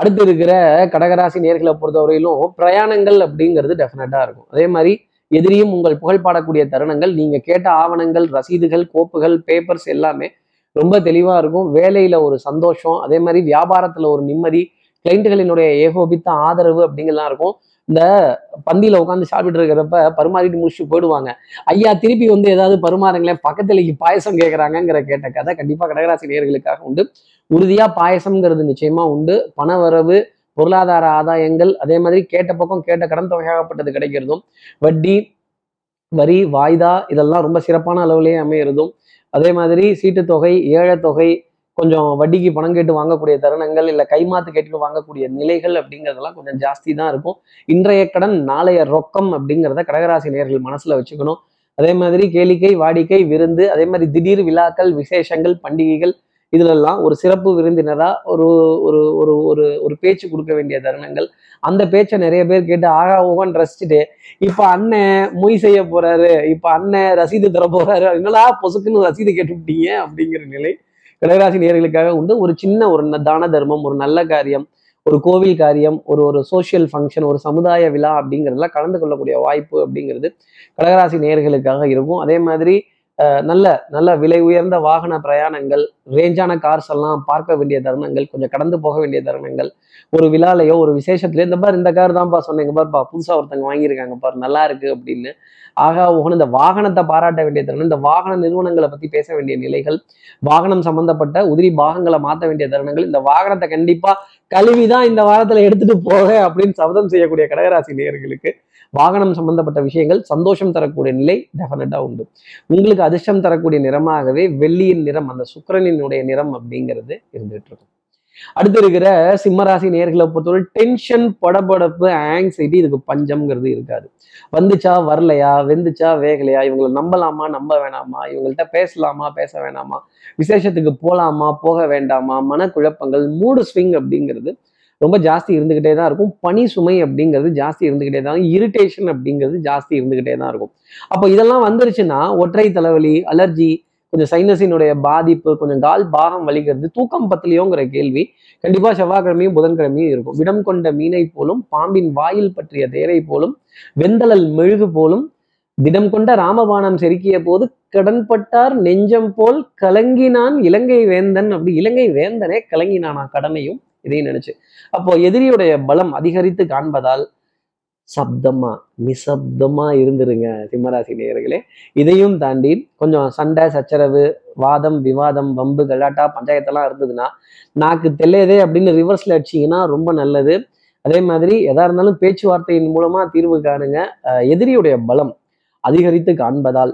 அடுத்து இருக்கிற கடகராசி நேர்களை பொறுத்தவரையிலும் பிரயாணங்கள் அப்படிங்கிறது டெஃபினட்டா இருக்கும். அதே மாதிரி எதிரியும் உங்கள் புகழ் பாடக்கூடிய தருணங்கள் நீங்க கேட்ட ஆவணங்கள் ரசீதுகள் கோப்புகள் பேப்பர்ஸ் எல்லாமே ரொம்ப தெளிவா இருக்கும். வேலையில ஒரு சந்தோஷம் அதே மாதிரி வியாபாரத்துல ஒரு நிம்மதி கிளைண்ட்டுகளினுடைய ஏகோபித்த ஆதரவு அப்படிங்கலாம் இருக்கும். இந்த பந்தியில உட்காந்து சாப்பிட்டு இருக்கிறப்ப பருமாறிட்டு முடிச்சுட்டு போயிடுவாங்க. ஐயா திருப்பி வந்து ஏதாவது பருமாறுங்களேன் பக்கத்துலக்கு பாயசம் கேட்கறாங்கங்கிற கேட்ட கதை கண்டிப்பா கடகராசி நேர்களுக்காக உண்டு. உறுதியா பாயசம்ங்கிறது நிச்சயமா உண்டு. பண வரவு பொருளாதார ஆதாயங்கள் அதே மாதிரி கேட்ட பக்கம் கேட்ட கடன் தொகையாகப்பட்டது கிடைக்கிறதும். வட்டி வரி வாய்தா இதெல்லாம் ரொம்ப சிறப்பான அளவுலேயே அமையிறதும். அதே மாதிரி சீட்டு தொகை ஏழை தொகை கொஞ்சம் வட்டிக்கு பணம் கேட்டு வாங்கக்கூடிய தருணங்கள் இல்லை கைமாத்து கேட்டு வாங்கக்கூடிய நிலைகள் அப்படிங்கிறதெல்லாம் கொஞ்சம் ஜாஸ்தி தான் இருக்கும். இன்றைய கடன் நாளைய ரொக்கம் அப்படிங்கிறத கடகராசி நேர்கள் மனசில் வச்சுக்கணும். அதே மாதிரி கேளிக்கை வாடிக்கை விருந்து அதே மாதிரி திடீர் விழாக்கள் விசேஷங்கள் பண்டிகைகள் இதுலெல்லாம் ஒரு சிறப்பு விருந்தினராக ஒரு ஒரு ஒரு ஒரு ஒரு பேச்சு கொடுக்க வேண்டிய தருணங்கள். அந்த பேச்சை நிறைய பேர் கேட்டு ஆகா ஓகன் ரசிச்சுட்டு இப்போ அண்ணன் மொய் செய்ய போறாரு இப்போ அண்ணன் ரசீது தர போறாரு என்னடா பொசுக்குன்னு ரசீது கேட்டுவிட்டீங்க? அப்படிங்கிற நிலை கடகராசி நேர்களுக்காக உண்டு. ஒரு சின்ன ஒரு ந- தான தர்மம் ஒரு நல்ல காரியம் ஒரு கோவில் காரியம் ஒரு ஒரு சோஷியல் ஃபங்க்ஷன் ஒரு சமுதாய விழா அப்படிங்கிறதுலாம் கலந்து கொள்ளக்கூடிய வாய்ப்பு அப்படிங்கிறது கடகராசி நேர்களுக்காக இருக்கும். அதே மாதிரி நல்ல நல்ல விலை உயர்ந்த வாகன பிரயாணங்கள் ரேஞ்சான கார்ஸ் எல்லாம் பார்க்க வேண்டிய தருணங்கள் கொஞ்சம் கடந்து போக வேண்டிய தருணங்கள் ஒரு விழாலையோ ஒரு விசேஷத்துலையோ இந்த பார் இந்த கார் தான்ப்பா சொன்னேங்க பாருப்பா புதுசாக ஒருத்தங்க வாங்கியிருக்காங்க பாரு நல்லா இருக்கு அப்படின்னு ஆகா ஓகன் இந்த வாகனத்தை பாராட்ட வேண்டிய தருணம் இந்த வாகன நிறுவனங்களை பத்தி பேச வேண்டிய நிலைகள் வாகனம் சம்பந்தப்பட்ட உதிரி பாகங்களை மாற்ற வேண்டிய தருணங்கள் இந்த வாகனத்தை கண்டிப்பா கழுவிதான் இந்த வாரத்துல எடுத்துட்டு போக அப்படின்னு சபதம் செய்யக்கூடிய கடகராசி நேயர்களுக்கு வாகனம் சம்பந்தப்பட்ட விஷயங்கள் சந்தோஷம் தரக்கூடிய நிலை டெஃபினட்டா உண்டு. உங்களுக்கு அதிர்ஷ்டம் தரக்கூடிய நிறமாகவே வெள்ளியின் நிறம் அந்த சுக்கிரனினுடைய நிறம் அப்படிங்கிறது இருந்துட்டு இருக்கும். அடுத்து இருக்கிற சிம்மராசி நேர்களை பொறுத்தவரை டென்ஷன் படபடப்பு ஆங்ஸைட்டி இதுக்கு பஞ்சம்ங்கிறது இருக்காது. வந்துச்சா வரலையா வெந்துச்சா வேகலையா இவங்களை நம்பலாமா நம்ப வேணாமா இவங்கள்ட்ட பேசலாமா பேச வேணாமா விசேஷத்துக்கு போலாமா போக வேண்டாமா மனக்குழப்பங்கள் மூடு ஸ்விங் அப்படிங்கிறது ரொம்ப ஜாஸ்தி இருந்துகிட்டே தான் இருக்கும். பனி சுமை அப்படிங்கிறது ஜாஸ்தி இருந்துகிட்டே தான் இரிட்டேஷன் அப்படிங்கிறது ஜாஸ்தி இருந்துகிட்டே தான் இருக்கும். அப்போ இதெல்லாம் வந்துருச்சுன்னா ஒற்றை தலைவலி அலர்ஜி கொஞ்சம் சைனஸினுடைய பாதிப்பு கொஞ்சம் கால் பாகம் வலிக்கிறது தூக்கம் பத்திலையோங்கிற கேள்வி. கண்டிப்பா செவ்வாய்க்கிழமையும் புதன்கிழமையும் இருக்கும். விடம் கொண்ட மீனை போலும் பாம்பின் வாயில் பற்றிய தேரை போலும் வெந்தளல் மெழுகு போலும் திடம் கொண்ட ராமபாணம் செருக்கிய போது கடன்பட்டார் நெஞ்சம் போல் கலங்கினான் இலங்கை வேந்தன் அப்படி. இலங்கை வேந்தனே கலங்கினானா கடமையும் இதையும் நினைச்சு. அப்போ எதிரியுடைய பலம் அதிகரித்து காண்பதால் சப்தமா நிசப்தமா இருந்துருங்க சிம்மராசி நேயர்களே. இதையும் தாண்டி கொஞ்சம் சண்டை சச்சரவு வாதம் விவாதம் வம்பு கலாட்டா பஞ்சாயத்தெல்லாம் இருந்ததுன்னா நாக்கு தெல்லையதே அப்படின்னு ரிவர்ஸ்ல அடிச்சீங்கன்னா ரொம்ப நல்லது. அதே மாதிரி எதா இருந்தாலும் பேச்சுவார்த்தையின் மூலமா தீர்வு காணுங்க. எதிரியுடைய பலம் அதிகரித்து காண்பதால்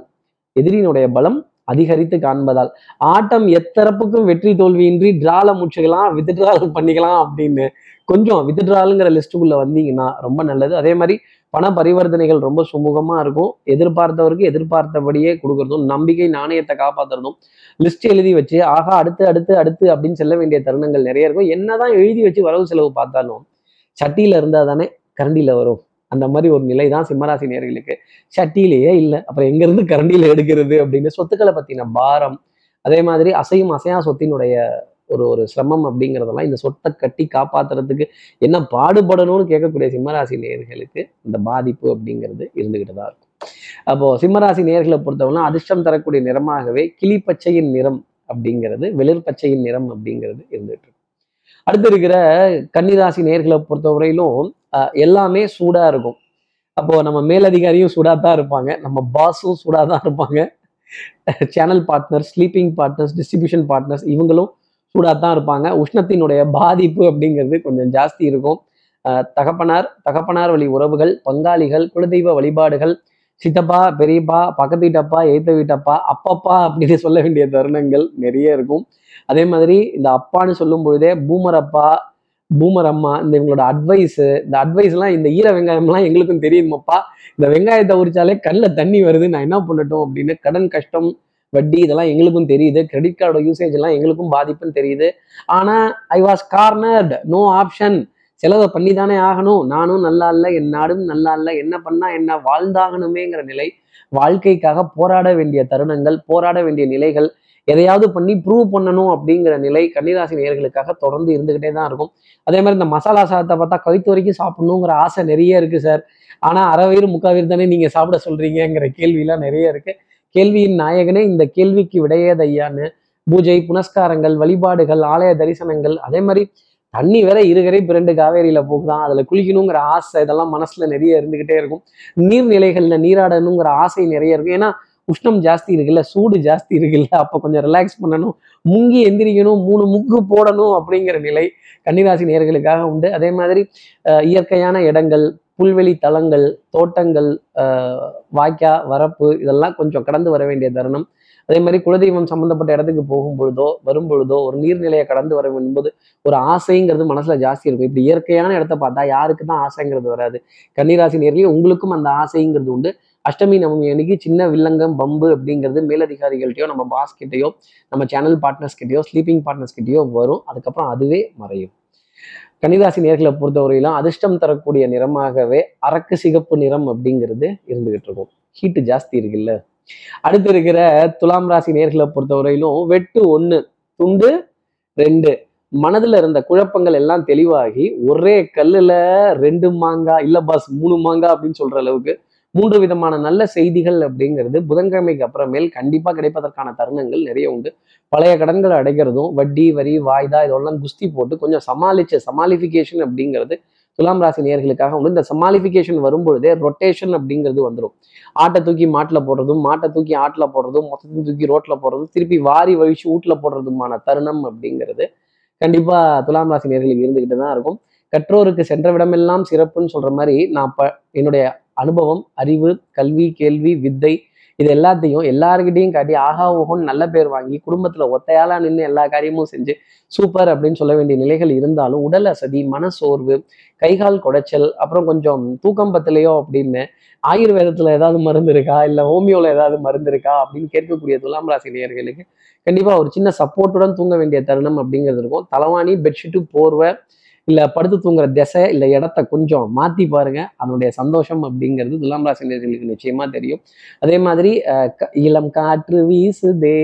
எதிரியினுடைய பலம் அதிகரித்து காண்பதால் ஆட்டம் எத்தரப்புக்கும் வெற்றி தோல்வியின்றி டிரால முடிச்சுக்கலாம் வித்ட்ரால் பண்ணிக்கலாம் அப்படின்னு கொஞ்சம் வித்ட்ராலுங்கிற லிஸ்ட்டுக்குள்ள வந்தீங்கன்னா ரொம்ப நல்லது. அதே மாதிரி பண பரிவர்த்தனைகள் ரொம்ப சுமூகமாக இருக்கும். எதிர்பார்த்தவருக்கு எதிர்பார்த்தபடியே கொடுக்கறதும் நம்பிக்கை நாணயத்தை காப்பாற்றணும் லிஸ்ட் எழுதி வச்சு ஆகா அடுத்து அடுத்து அடுத்து அப்படின்னு செல்ல வேண்டிய தருணங்கள் நிறைய இருக்கும். என்னதான் எழுதி வச்சு வரவு செலவு பார்த்தாலும் சட்டியில இருந்தா தானே கரண்டியில வரும். அந்த மாதிரி ஒரு நிலை தான் சிம்மராசி நேர்களுக்கு. சட்டியிலேயே இல்லை. அப்புறம் எங்கேருந்து கரண்டியில் எடுக்கிறது அப்படின்னு சொத்துக்களை பற்றின பாரம். அதே மாதிரி அசையும் அசையா சொத்தினுடைய ஒரு ஒரு சிரமம் அப்படிங்கிறதெல்லாம் இந்த சொத்தை கட்டி காப்பாத்துறதுக்கு என்ன பாடுபடணும்னு கேட்கக்கூடிய சிம்மராசி நேர்களுக்கு இந்த பாதிப்பு அப்படிங்கிறது இருந்துகிட்டு தான் இருக்கும். அப்போ சிம்மராசி நேர்களை பொறுத்தவரை அதிர்ஷ்டம் தரக்கூடிய நிறமாகவே கிளிப்பச்சையின் நிறம் அப்படிங்கிறது வெளிர் பச்சையின் நிறம் அப்படிங்கிறது இருந்துகிட்டு இருக்கு. அடுத்து இருக்கிற கன்னிராசி நேர்களை பொறுத்தவரையிலும் எல்லாமே சூடாக இருக்கும். அப்போ நம்ம மேலதிகாரியும் சூடாக தான் இருப்பாங்க. நம்ம பாஸும் சூடாக தான் இருப்பாங்க. Channel partners sleeping partners distribution partners இவங்களும் சூடாக தான் இருப்பாங்க. உஷ்ணத்தினுடைய பாதிப்பு அப்படிங்கிறது கொஞ்சம் ஜாஸ்தி இருக்கும். தகப்பனார் தகப்பனார் வழி உறவுகள் பங்காளிகள் குலதெய்வ வழிபாடுகள் சித்தப்பா பெரியப்பா பக்கத்து வீட்டப்பா எய்த்த வீட்டப்பா அப்பப்பா அப்படின்னு சொல்ல வேண்டிய தருணங்கள் நிறைய இருக்கும். அதே மாதிரி இந்த அப்பான்னு சொல்லும் பொழுதே பூமர் அப்பா பூமர் அம்மா இந்த இவங்களோட அட்வைஸு இந்த அட்வைஸ் எல்லாம் இந்த ஈர வெங்காயம்லாம் எங்களுக்கும் தெரியுமாப்பா? இந்த வெங்காயத்தை உரிச்சாலே கண்ணில் தண்ணி வருது நான் என்ன பண்ணட்டும் அப்படின்னு கடன் கஷ்டம் வட்டி இதெல்லாம் எங்களுக்கும் தெரியுது. கிரெடிட் கார்டோட யூசேஜ் எல்லாம் எங்களுக்கும் பாதிப்புன்னு தெரியுது. ஆனால் I was cornered no option செலவை பண்ணி தானே ஆகணும். நானும் நல்லா இல்லை என் நாடும் நல்லா இல்லை. என்ன பண்ணா என்ன வாழ்ந்தாகணுமேங்கிற நிலை. வாழ்க்கைக்காக போராட வேண்டிய தருணங்கள் போராட வேண்டிய நிலைகள். எதையாவது பண்ணி ப்ரூவ் பண்ணணும் அப்படிங்கிற நிலை கன்னிராசி நேர்களுக்காக தொடர்ந்து இருந்துகிட்டே தான் இருக்கும். அதே மாதிரி இந்த மசாலா சாதத்தை பார்த்தா கழுத்து வரைக்கும் சாப்பிடணுங்கிற ஆசை நிறைய இருக்கு சார். ஆனா அரை வயிறு தானே நீங்க சாப்பிட சொல்றீங்கிற கேள்வியெல்லாம் நிறைய இருக்கு. கேள்வியின் நாயகனே இந்த கேள்விக்கு விடையேதையான்னு பூஜை புனஸ்காரங்கள் வழிபாடுகள் ஆலய தரிசனங்கள் அதே மாதிரி தண்ணி வேற இருகரை பிறண்டு காவேரியில போகுதான். அதுல குளிக்கணுங்கிற ஆசை இதெல்லாம் மனசுல நிறைய இருந்துகிட்டே இருக்கும். நீர்நிலைகள்ல நீராடணுங்கிற ஆசை நிறைய இருக்கும். ஏன்னா உஷ்ணம் ஜாஸ்தி இருக்குல்ல சூடு ஜாஸ்தி இருக்குல்ல அப்போ கொஞ்சம் ரிலாக்ஸ் பண்ணணும். முங்கி எந்திரிக்கணும் மூணு முக்கு போடணும் அப்படிங்கிற நிலை கன்னிராசி நேர்களுக்காக உண்டு. அதே மாதிரி இயற்கையான இடங்கள் புல்வெளி தளங்கள் தோட்டங்கள் வாய்க்கா வரப்பு இதெல்லாம் கொஞ்சம் கடந்து வர வேண்டிய தருணம். அதே மாதிரி குலதெய்வம் சம்பந்தப்பட்ட இடத்துக்கு போகும் பொழுதோ வரும் பொழுதோ ஒரு நீர்நிலையை கடந்து வர என்பது ஒரு ஆசைங்கிறது மனசுல ஜாஸ்தி இருக்கும். இப்படி இயற்கையான இடத்த பார்த்தா யாருக்கு தான் ஆசைங்கிறது வராது. கன்னிராசி நேர்களே உங்களுக்கும் அந்த ஆசைங்கிறது உண்டு. அஷ்டமி நவமி அன்னைக்கு சின்ன வில்லங்கம் பம்பு அப்படிங்கிறது மேலதிகாரிகள்கிட்டயோ நம்ம பாஸ் கிட்டயோ நம்ம சேனல் பார்ட்னர்ஸ் கிட்டயோ ஸ்லீப்பிங் பார்ட்னர்ஸ் கிட்டயோ வரும். அதுக்கப்புறம் அதுவே மறையும். கன்னிராசி நேர்களை பொறுத்தவரையிலும் அதிர்ஷ்டம் தரக்கூடிய நிறமாகவே அரக்கு சிகப்பு நிறம் அப்படிங்கிறது இருந்துகிட்டு இருக்கும். ஹீட்டு ஜாஸ்தி இருக்குல்ல. அடுத்து இருக்கிற துலாம் ராசி நேர்களை பொறுத்தவரையிலும் வெட்டு ஒன்று துண்டு ரெண்டு. மனதுல இருந்த குழப்பங்கள் எல்லாம் தெளிவாகி ஒரே கல்லுல ரெண்டு மாங்காய் இல்ல பாஸ் மூணு மாங்காய் அப்படின்னு சொல்ற அளவுக்கு மூன்று விதமான நல்ல செய்திகள் அப்படிங்கிறது புதன்கிழமைக்கு அப்புறமேல் கண்டிப்பாக கிடைப்பதற்கான தருணங்கள் நிறைய உண்டு. பழைய கடன்களை அடைக்கிறதும் வட்டி வரி வாய்தா இதெல்லாம் குஸ்தி போட்டு கொஞ்சம் சமாளிச்ச சமாளிஃபிகேஷன் அப்படிங்கிறது துலாம் ராசி நேர்களுக்காக உண்டு. இந்த சமாளிஃபிகேஷன் வரும்பொழுதே ரொட்டேஷன் அப்படிங்கிறது வந்துடும் ஆட்டை தூக்கி மாட்டில் போடுறதும் மாட்டை தூக்கி ஆட்டில் போடுறதும் மொத்தத்தையும் தூக்கி ரோட்டில் போடுறதும் திருப்பி வாரி வழிச்சு வீட்டில் போடுறதுமான தருணம் அப்படிங்கிறது கண்டிப்பாக துலாம் ராசி நேர்களுக்கு இருந்துக்கிட்டு தான் இருக்கும். கற்றோருக்கு சென்ற விடமெல்லாம் சிறப்புன்னு சொல்கிற மாதிரி நான் ப என்னுடைய அனுபவம் அறிவு கல்வி கேள்வி வித்தை இது எல்லாத்தையும் எல்லாருக்கிட்டையும் காட்டி ஆகா ஓகோன்னு நல்ல பேர் வாங்கி குடும்பத்துல ஒத்தையால நின்று எல்லா காரியமும் செஞ்சு சூப்பர் அப்படின்னு சொல்ல வேண்டிய நிலைகள் இருந்தாலும் உடல் அசதி மனசோர்வு கைகால் குடைச்சல் அப்புறம் கொஞ்சம் தூக்கம் பத்தலையோ அப்படின்னு ஆயுர்வேதத்துல ஏதாவது மருந்து இருக்கா? இல்ல ஹோமியோல ஏதாவது மருந்து இருக்கா? அப்படின்னு கேட்கக்கூடிய துலாம் ராசி நேயர்களுக்கு கண்டிப்பா ஒரு சின்ன சப்போர்ட்டுடன் தூங்க வேண்டிய தருணம் அப்படிங்கிறது இருக்கும். தலவாணி பெட்ஷீட்டு போர்வை இல்லை படுத்து தூங்குற திசை இல்லை இடத்த கொஞ்சம் மாற்றி பாருங்க. அதனுடைய சந்தோஷம் அப்படிங்கிறது துலாம் ராசி நேர்களுக்கு நிச்சயமாக தெரியும். அதே மாதிரி க- இளம் காற்று வீசுதே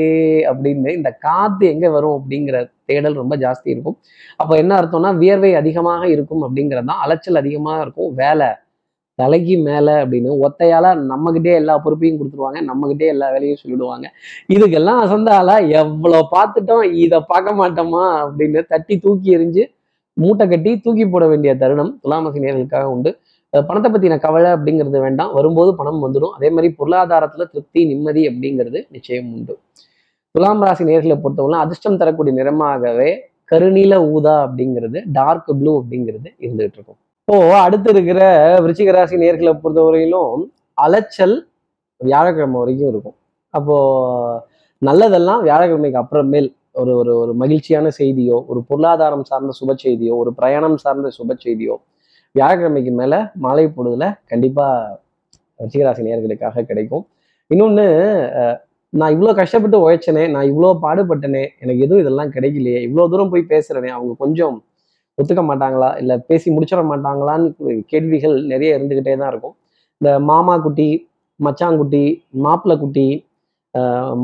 அப்படின்னு இந்த காற்று எங்கே வரும் அப்படிங்கிற தேடல் ரொம்ப ஜாஸ்தி இருக்கும். அப்போ என்ன அர்த்தம்னா வியர்வை அதிகமாக இருக்கும் அப்படிங்கிறது தான் அலைச்சல் அதிகமாக இருக்கும். வேலை தலைக்கு மேலே அப்படின்னு ஒத்தையால நம்மகிட்டே எல்லா பொறுப்பையும் கொடுத்துருவாங்க. நம்மகிட்டே எல்லா வேலையும் சொல்லிடுவாங்க. இதுக்கெல்லாம் அசந்தால எவ்வளோ பார்த்துட்டோம் இதை பார்க்க மாட்டோமா அப்படின்னு தட்டி தூக்கி எறிஞ்சு மூட்டை கட்டி தூக்கி போட வேண்டிய தருணம் துலாமசி நேர்களுக்காக உண்டு. பணத்தை பத்தின கவலை அப்படிங்கிறது வேண்டாம். வரும்போது பணம் வந்துடும் அதே மாதிரி பொருளாதாரத்துல திருப்தி நிம்மதி அப்படிங்கிறது நிச்சயம் உண்டு. துலாம் ராசி நேர்களை பொறுத்தவரை அதிர்ஷ்டம் தரக்கூடிய நிறமாகவே கருநீல ஊதா அப்படிங்கிறது டார்க் ப்ளூ அப்படிங்கிறது இருந்துகிட்டு இருக்கும். இப்போ அடுத்து இருக்கிற விருச்சிக ராசி நேர்களை பொறுத்தவரையிலும் அலைச்சல் வியாழக்கிழமை வரைக்கும் இருக்கும். அப்போ நல்லதெல்லாம் வியாழக்கிழமைக்கு அப்புறமேல் ஒரு ஒரு ஒரு மகிழ்ச்சியான செய்தியோ ஒரு பொருளாதாரம் சார்ந்த சுப செய்தியோ ஒரு பிரயாணம் சார்ந்த சுப செய்தியோ வியாழக்கிழமைக்கு மேலே மாலை பொழுதுல கண்டிப்பாக ரிச்சிகராசி நேர்களுக்காக கிடைக்கும். இன்னொன்னு நான் இவ்வளோ கஷ்டப்பட்டு உழைச்சனே நான் இவ்வளோ பாடுபட்டனே எனக்கு எதுவும் இதெல்லாம் கிடைக்கலையே இவ்வளோ தூரம் போய் பேசுகிறனே அவங்க கொஞ்சம் ஒத்துக்க மாட்டாங்களா? இல்லை பேசி முடிச்சிட மாட்டாங்களான்னு கேள்விகள் நிறைய இருந்துக்கிட்டே தான் இருக்கும். இந்த மாமா குட்டி மச்சாங்குட்டி மாப்பிள்ளை குட்டி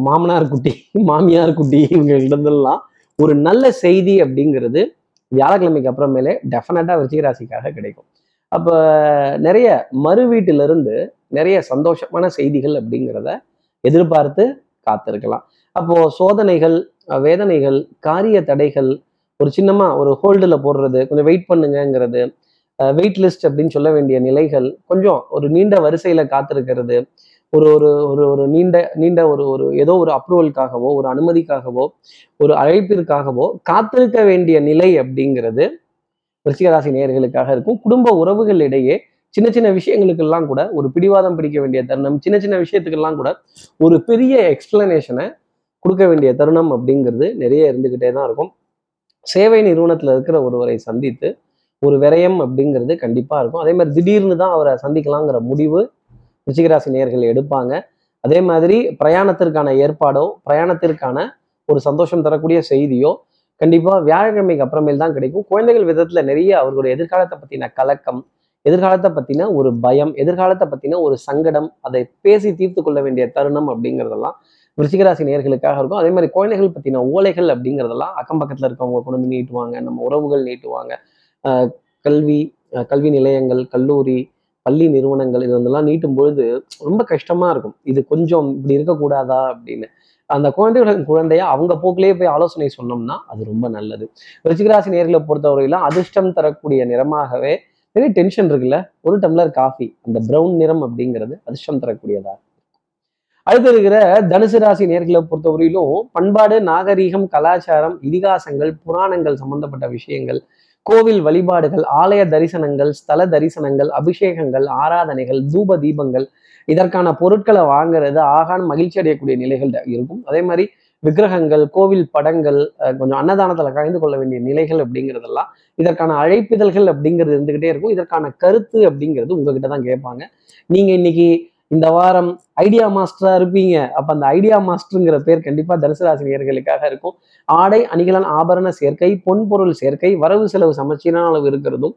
மாமனார் குட்டி மாமியார் குட்டி இவங்ககிட்டதெல்லாம் ஒரு நல்ல செய்தி அப்படிங்கிறது வியாழக்கிழமைக்கு அப்புறமேலே டெஃபினட்டாக விருச்சிகராசிக்காக கிடைக்கும். அப்போ நிறைய மறு வீட்டிலிருந்து நிறைய சந்தோஷமான செய்திகள் அப்படிங்கிறத எதிர்பார்த்து காத்திருக்கலாம். அப்போது சோதனைகள் வேதனைகள் காரிய தடைகள் ஒரு சின்னமாக ஒரு ஹோல்டில் போடுறது கொஞ்சம் வெயிட் பண்ணுங்கங்கிறது வெயிட் லிஸ்ட் அப்படின்னு சொல்ல வேண்டிய நிலைகள் கொஞ்சம் ஒரு நீண்ட வரிசையில் காத்திருக்கிறது ஒரு ஒரு ஒரு ஒரு நீண்ட நீண்ட ஒரு ஒரு ஏதோ ஒரு அப்ரூவலுக்காகவோ ஒரு அனுமதிக்காகவோ ஒரு அழைப்பிற்காகவோ காத்திருக்க வேண்டிய நிலை அப்படிங்கிறது ரிஷிகராசி நேயர்களுக்காக இருக்கும். குடும்ப உறவுகளிடையே சின்ன சின்ன விஷயங்களுக்கெல்லாம் கூட ஒரு பிடிவாதம் பிடிக்க வேண்டிய தருணம் சின்ன சின்ன விஷயத்துக்கெல்லாம் கூட ஒரு பெரிய எக்ஸ்பிளனேஷனை கொடுக்க வேண்டிய தருணம் அப்படிங்கிறது நிறைய இருந்துகிட்டே தான் இருக்கும். சேவை நிறுவனத்தில் இருக்கிற ஒருவரை சந்தித்து ஒரு விரயம் அப்படிங்கிறது கண்டிப்பாக இருக்கும். அதே மாதிரி திடீர்னு தான் அவரை சந்திக்கலாங்கிற முடிவு ரிஷிகராசி நேர்கள் எடுப்பாங்க. அதே மாதிரி பிரயாணத்திற்கான ஏற்பாடோ பிரயாணத்திற்கான ஒரு சந்தோஷம் தரக்கூடிய செய்தியோ கண்டிப்பாக வியாழக்கிழமைக்கு அப்புறமேல் தான் கிடைக்கும். குழந்தைகள் விதத்தில் நிறைய அவர்களுடைய எதிர்காலத்தை பற்றின கலக்கம் எதிர்காலத்தை பற்றின ஒரு பயம் எதிர்காலத்தை பற்றின ஒரு சங்கடம் அதை பேசி தீர்த்து கொள்ள வேண்டிய தருணம் அப்படிங்கிறதெல்லாம் விருச்சிகராசி நேயர்களுக்காக இருக்கும். அதே மாதிரி குழந்தைகள் பற்றின ஓலைகள் அப்படிங்கிறதெல்லாம் அக்கம் பக்கத்தில் இருக்கவங்க கொண்டு வந்து நீட்டுவாங்க நம்ம உறவுகள் நீட்டுவாங்க. கல்வி கல்வி நிலையங்கள் கல்லூரி பள்ளி நிறுவனங்கள் இது வந்தெல்லாம் நீட்டும் பொழுது ரொம்ப கஷ்டமா இருக்கும். இது கொஞ்சம் இப்படி இருக்கக்கூடாதா அப்படின்னு. அந்த குழந்தைகளின் குழந்தைய அவங்க போக்கிலேயே போய் ஆலோசனை சொன்னோம்னா அது ரொம்ப நல்லது. ரிச்சிகராசி நேர்களை பொறுத்தவரையிலும் அதிர்ஷ்டம் தரக்கூடிய நிறமாகவே நிறைய டென்ஷன் இருக்குல்ல? ஒரு டம்ளர் காஃபி அந்த பிரவுன் நிறம் அப்படிங்கிறது அதிர்ஷ்டம் தரக்கூடியதா? அடுத்து இருக்கிற தனுசு ராசி நேர்களை பொறுத்தவரையிலும் பண்பாடு நாகரீகம் கலாச்சாரம் இதிகாசங்கள் புராணங்கள் சம்பந்தப்பட்ட விஷயங்கள் கோவில் வழிபாடுகள் ஆலய தரிசனங்கள் ஸ்தல தரிசனங்கள் அபிஷேகங்கள் ஆராதனைகள் தூப தீபங்கள் இதற்கான பொருட்களை வாங்குறது ஆகான் மகிழ்ச்சி அடையக்கூடிய நிலைகள் இருக்கும். அதே மாதிரி விக்கிரகங்கள் கோவில் படங்கள் கொஞ்சம் அன்னதானத்தில் கலந்து கொள்ள வேண்டிய நிலைகள் அப்படிங்கிறதெல்லாம் இதற்கான அழைப்பிதழ்கள் அப்படிங்கிறது இருந்துகிட்டே இருக்கும். இதற்கான கருத்து அப்படிங்கிறது உங்ககிட்ட தான் கேட்பாங்க. நீங்கள் இன்னைக்கு இந்த வாரம் ஐடியா மாஸ்டரா இருப்பீங்க. அப்ப அந்த ஐடியா மாஸ்டருங்கிற பேர் கண்டிப்பா தனுசு இருக்கும். ஆடை அணிகலன் ஆபரண சேர்க்கை பொன்பொருள் சேர்க்கை வரவு செலவு சமச்சீரான அளவு இருக்கிறதும்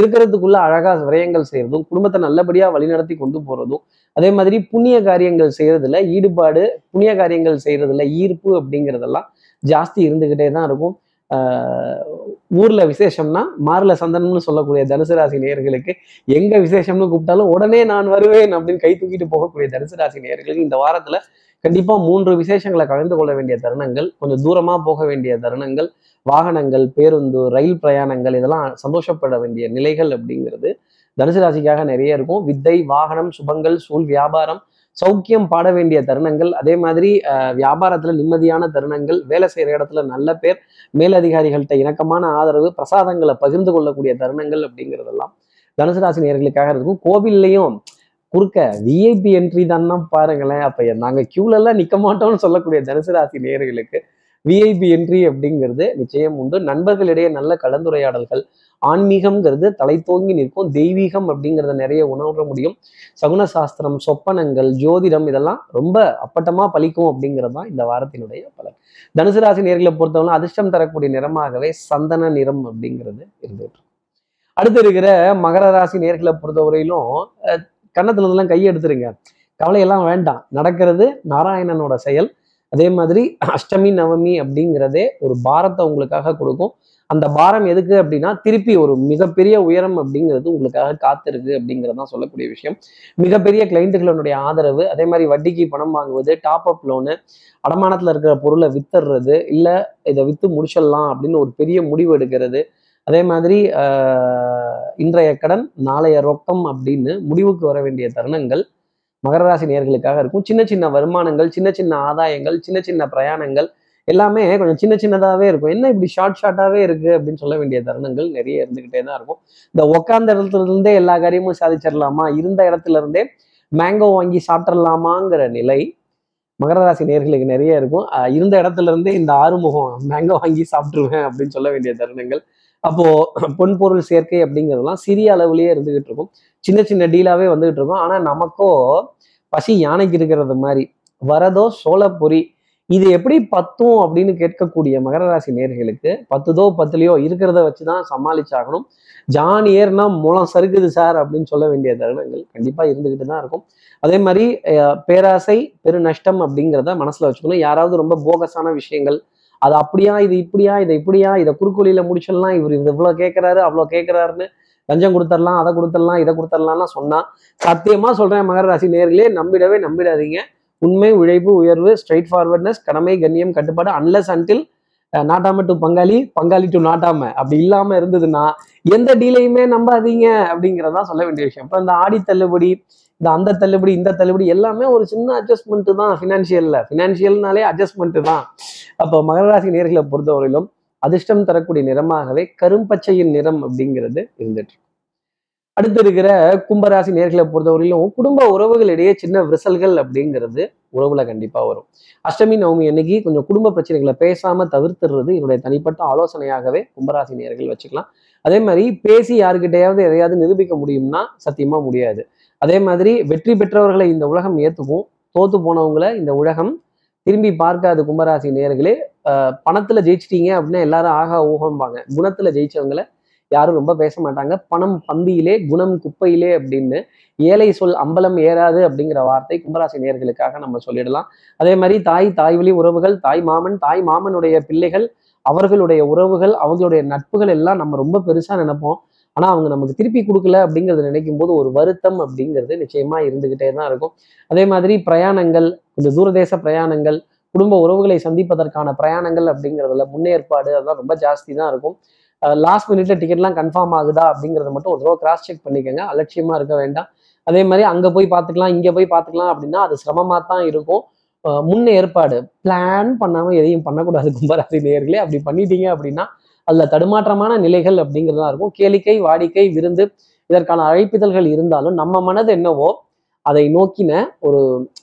இருக்கிறதுக்குள்ள அழகா விரயங்கள் செய்யறதும் குடும்பத்தை நல்லபடியா வழிநடத்தி கொண்டு போறதும் அதே மாதிரி புண்ணிய காரியங்கள் செய்யறதுல ஈடுபாடு புண்ணிய காரியங்கள் செய்யறதுல ஈர்ப்பு அப்படிங்கிறதெல்லாம் ஜாஸ்தி இருந்துகிட்டே தான் இருக்கும். ஊர்ல விசேஷம்னா மார்ல சந்தனம்னு சொல்லக்கூடிய தனுசு ராசி நேயர்களுக்கு எங்க விசேஷம்னு கூப்பிட்டாலும் உடனே நான் வருவேன் அப்படின்னு கை தூக்கிட்டு போகக்கூடிய தனுசு ராசி நேயர்களுக்கு இந்த வாரத்துல கண்டிப்பா மூன்று விசேஷங்களை கலந்து கொள்ள வேண்டிய தருணங்கள் கொஞ்சம் தூரமா போக வேண்டிய தருணங்கள் வாகனங்கள் பேருந்து ரயில் பிரயாணங்கள் இதெல்லாம் சந்தோஷப்பட வேண்டிய நிலைகள் அப்படிங்கிறது தனுசு ராசிக்காக நிறைய இருக்கும். வித்தை வாகனம் சுபங்கள் சூழ் வியாபாரம் சௌக்கியம் பாட வேண்டிய தருணங்கள் அதே மாதிரி வியாபாரத்துல நிம்மதியான தருணங்கள் வேலை செய்யற இடத்துல நல்ல பேர் மேலதிகாரிகள்கிட்ட இணக்கமான ஆதரவு பிரசாதங்களை பகிர்ந்து கொள்ளக்கூடிய தருணங்கள் அப்படிங்கிறதெல்லாம் தனுசு ராசி நேர்களுக்காக இருக்கும். கோவில்லையும் குறுக்க விஐபி என்ட்ரி தான்னா பாருங்களேன். அப்ப நாங்க கியூல எல்லாம் நிக்க மாட்டோம்னு சொல்லக்கூடிய தனுசு ராசி நேயர்களுக்கு விஐபி என்ட்ரி அப்படிங்கிறது நிச்சயம் உண்டு. நண்பர்களிடையே நல்ல கலந்துரையாடல்கள் ஆன்மீகம்ங்கிறது தலை தோங்கி நிற்கும் தெய்வீகம் அப்படிங்கிறத நிறைய உணர முடியும். சகுன சாஸ்திரம் சொப்பனங்கள் ஜோதிடம் இதெல்லாம் ரொம்ப அப்பட்டமா பலிக்கும் அப்படிங்கிறது தான் இந்த வாரத்தினுடைய பலன். தனுசு ராசி நேர்களை பொறுத்தவரை அதிர்ஷ்டம் தரக்கூடிய நிறமாகவே சந்தன நிறம் அப்படிங்கிறது இருந்துட்டு அடுத்து இருக்கிற மகர ராசி நேர்களை பொறுத்தவரையிலும் அஹ், கன்னத்துல இருந்தெல்லாம் கை எடுத்துருங்க. கவலையெல்லாம் வேண்டாம். நடக்கிறது நாராயணனோட செயல். அதே மாதிரி அஷ்டமி நவமி அப்படிங்கிறதே ஒரு பாரத்தை உங்களுக்காக கொடுக்கும். அந்த பாரம் எதுக்கு அப்படின்னா திருப்பி ஒரு மிகப்பெரிய உயரம் அப்படிங்கிறது உங்களுக்காக காத்திருக்கு அப்படிங்கிறது தான் சொல்லக்கூடிய விஷயம். மிகப்பெரிய கிளைண்ட்டுகளுடைய ஆதரவு அதே மாதிரி வட்டிக்கு பணம் வாங்குவது டாப் அப் லோனு அடமானத்தில் இருக்கிற பொருளை வித்துறது இல்லை இதை விற்று முடிச்சிடலாம் அப்படின்னு ஒரு பெரிய முடிவு எடுக்கிறது. அதே மாதிரி இன்றைய கடன் நாளைய ரொக்கம் அப்படின்னு முடிவுக்கு வர வேண்டிய தருணங்கள் மகர ராசி நேர்களுக்காக இருக்கும். சின்ன சின்ன வருமானங்கள் சின்ன சின்ன ஆதாயங்கள் சின்ன சின்ன பிரயாணங்கள் எல்லாமே கொஞ்சம் சின்ன சின்னதாகவே இருக்கும். என்ன இப்படி ஷார்ட் ஷார்ட்டாகவே இருக்குது அப்படின்னு சொல்ல வேண்டிய தருணங்கள் நிறைய இருந்துக்கிட்டே தான் இருக்கும். இந்த உட்காந்த இடத்துல இருந்தே எல்லா காரியமும் சாதிச்சிடலாமா இருந்த இடத்துல இருந்தே மேங்கோ வாங்கி சாப்பிட்றலாமாங்கிற நிலை மகர ராசி நேர்களுக்கு நிறைய இருக்கும். இருந்த இடத்துல இருந்தே இந்த ஆறுமுகம் மேங்கோ வாங்கி சாப்பிட்ருவேன் அப்படின்னு சொல்ல வேண்டிய தருணங்கள். அப்போ பொன்பொருள் சேர்க்கை அப்படிங்கிறதுலாம் சிறிய அளவுலயே இருந்துகிட்டு இருக்கும். சின்ன சின்ன டீலாவே வந்துகிட்டு இருக்கும். ஆனா நமக்கோ பசி யானைக்கு இருக்கிறது மாதிரி வரதோ சோளப்பொரி இது எப்படி பத்தும் அப்படின்னு கேட்கக்கூடிய மகர ராசி நேர்களுக்கு பத்துதோ பத்துலையோ இருக்கிறத வச்சுதான் சமாளிச்சாகணும். ஜான் ஏர்னா மூலம் சறுக்குது சார் அப்படின்னு சொல்ல வேண்டிய தருணங்கள் கண்டிப்பா இருந்துகிட்டு தான் இருக்கும். அதே மாதிரி பேராசை பெரு நஷ்டம் அப்படிங்கிறத மனசுல வச்சுக்கணும். யாராவது ரொம்ப போகஸான விஷயங்கள் அது அப்படியா இது இப்படியா இதை இப்படியா இதை குறுக்கோலியில முடிச்சிடலாம் இவர் இது இவ்வளவு கேட்குறாரு அவ்வளவு கேட்குறாருன்னு லஞ்சம் கொடுத்துடலாம் அதை கொடுத்துடலாம் இதை கொடுத்துடலாம்லாம் சொன்னா சத்தியமா சொல்றேன் மகர ராசி நேர்களே நம்பிடவே நம்பிடாதீங்க. உண்மை உழைப்பு உயர்வு ஸ்ட்ரைட் ஃபார்வர்ட்னஸ் கடமை கண்ணியம் கட்டுப்பாடு அன்லஸ் அன்டில் நாட்டாம டு பங்காளி பங்காளி டு நாட்டாம. அப்படி இல்லாம இருந்ததுன்னா எந்த டீலையுமே நம்பாதீங்க அப்படிங்கிறதா சொல்ல வேண்டிய விஷயம். இப்போ இந்த ஆடி தள்ளுபடி இந்த அந்த தள்ளுபடி இந்த தள்ளுபடி எல்லாமே ஒரு சின்ன அட்ஜஸ்ட்மெண்ட் தான் ஃபினான்ஷியல்ல ஃபினான்ஷியல்னாலே அட்ஜஸ்ட்மெண்ட் தான். அப்போ மகர ராசி நேர்களை பொறுத்தவரையிலும் அதிர்ஷ்டம் தரக்கூடிய நிறமாகவே கரும்பச்சையின் நிறம் அப்படிங்கிறது இருந்துட்டு அடுத்து இருக்கிற கும்பராசி நேர்களை பொறுத்தவரையிலும் குடும்ப உறவுகளிடையே சின்ன விரிசல்கள் அப்படிங்கிறது உறவுல கண்டிப்பா வரும். அஷ்டமி நவமி அன்னைக்கு கொஞ்சம் குடும்ப பிரச்சனைகளை பேசாம தவிர்த்துறது என்னுடைய தனிப்பட்ட ஆலோசனையாகவே கும்பராசி நேர்கள் வச்சுக்கலாம். அதே மாதிரி பேசி யாருக்கிட்டையாவது எதையாவது நிரூபிக்க முடியும்னா சத்தியமா முடியாது. அதே மாதிரி வெற்றி பெற்றவர்களை இந்த உலகம் ஏத்துக்கும். தோத்து போனவங்களை இந்த உலகம் திரும்பி பார்க்காது கும்பராசி நேர்களே. பணத்துல ஜெயிச்சிட்டீங்க அப்படின்னா எல்லாரும் ஆகா ஊகம்பாங்க. குணத்துல ஜெயிச்சவங்களை யாரும் ரொம்ப பேச மாட்டாங்க. பணம் பந்தியிலே குணம் குப்பையிலே அப்படின்னு ஏழை சொல் அம்பலம் ஏறாது அப்படிங்கிற வார்த்தை கும்பராசி நேர்களுக்காக நம்ம சொல்லிடலாம். அதே மாதிரி தாய் தாய் வழி உறவுகள் தாய் மாமன் தாய் மாமனுடைய பிள்ளைகள் அவர்களுடைய உறவுகள் அவங்களுடைய நட்புகள் எல்லாம் நம்ம ரொம்ப பெருசா நினைப்போம். ஆனா அவங்க நமக்கு திருப்பி கொடுக்கல அப்படிங்கறத நினைக்கும் போது ஒரு வருத்தம் அப்படிங்கிறது நிச்சயமா இருந்துகிட்டே தான் இருக்கும். அதே மாதிரி பிரயாணங்கள் கொஞ்சம் தூரதேச பிரயாணங்கள் குடும்ப உறவுகளை சந்திப்பதற்கான பிரயாணங்கள் அப்படிங்கிறதுல முன்னேற்பாடு அதெல்லாம் ரொம்ப ஜாஸ்தி தான் இருக்கும். லாஸ்ட் மினிட்ல டிக்கெட்லாம் கன்ஃபார்ம் ஆகுதா அப்படிங்கிறத மட்டும் ஒரு தடவை கிராஸ் செக் பண்ணிக்கோங்க. அலட்சியமா இருக்க வேண்டாம். அதே மாதிரி அங்கே போய் பார்த்துக்கலாம் இங்கே போய் பார்த்துக்கலாம் அப்படின்னா அது சிரமமாக தான் இருக்கும். முன்ன முன் ஏற்பாடு. பிளான் பண்ணாமல் எதையும் பண்ணக்கூடாது கும்பராசி நேர்களே அப்படி பண்ணிட்டீங்க அப்படின்னா அதில் தடுமாற்றமான நிலைகள் அப்படிங்கிறதா இருக்கும். கேளிக்கை வாடிக்கை விருந்து இதற்கான அழைப்பிதழ்கள் இருந்தாலும் நம்ம மனது என்னவோ அதை நோக்கின ஒரு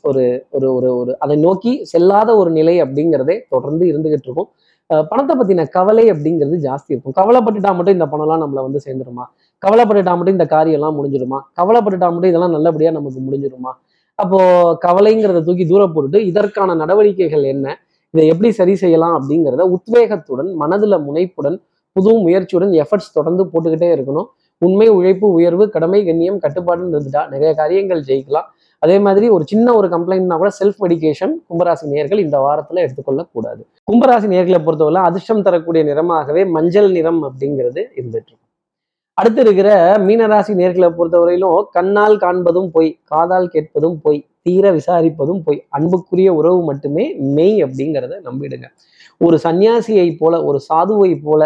ஒரு ஒரு ஒரு ஒரு அதை நோக்கி செல்லாத ஒரு நிலை அப்படிங்கிறதே தொடர்ந்து இருந்துகிட்டு இருக்கும். பணத்தை பத்தின கவலை அப்படிங்கிறது ஜாஸ்தி இருக்கும். கவலைப்பட்டுட்டா மட்டும் இந்த பணம்லாம் நம்மள வந்து சேர்ந்துருமா? கவலைப்பட்டுட்டா மட்டும் இந்த காரியம்லாம் முடிஞ்சிருமா? கவலைப்பட்டுட்டா மட்டும் இதெல்லாம் நல்லபடியா நமக்கு முடிஞ்சிருமா? அப்போ கவலைங்கிறத தூக்கி தூர போட்டுட்டு இதற்கான நடவடிக்கைகள் என்ன? இதை எப்படி சரி செய்யலாம் அப்படிங்கிறத உத்வேகத்துடன் மனதுல முனைப்புடன் புது முயற்சியுடன் எஃபர்ட்ஸ் தொடர்ந்து போட்டுக்கிட்டே இருக்கணும். உண்மை உழைப்பு உயர்வு கடமை கண்ணியம் கட்டுப்பாடுன்னு இருந்துட்டா நிறைய காரியங்கள் ஜெயிக்கலாம். அதே மாதிரி ஒரு சின்ன ஒரு கம்ப்ளைண்ட்னா கூட செல்ஃப் மெடிகேஷன் கும்பராசி நேர்கள் இந்த வாரத்துல எடுத்துக்கொள்ளக்கூடாது. கும்பராசி நேர்களை பொறுத்தவரை அதிர்ஷ்டம் தரக்கூடிய நிறமாகவே மஞ்சள் நிறம் அப்படிங்கிறது இருந்துட்டு இருக்கும். அடுத்து இருக்கிற மீனராசி நேர்களை பொறுத்தவரையிலும் கண்ணால் காண்பதும் பொய் காதால் கேட்பதும் பொய் தீர விசாரிப்பதும் பொய் அன்புக்குரிய உறவு மட்டுமே மெய் அப்படிங்கிறத நம்பிடுங்க. ஒரு சன்னியாசியை போல ஒரு சாதுவை போல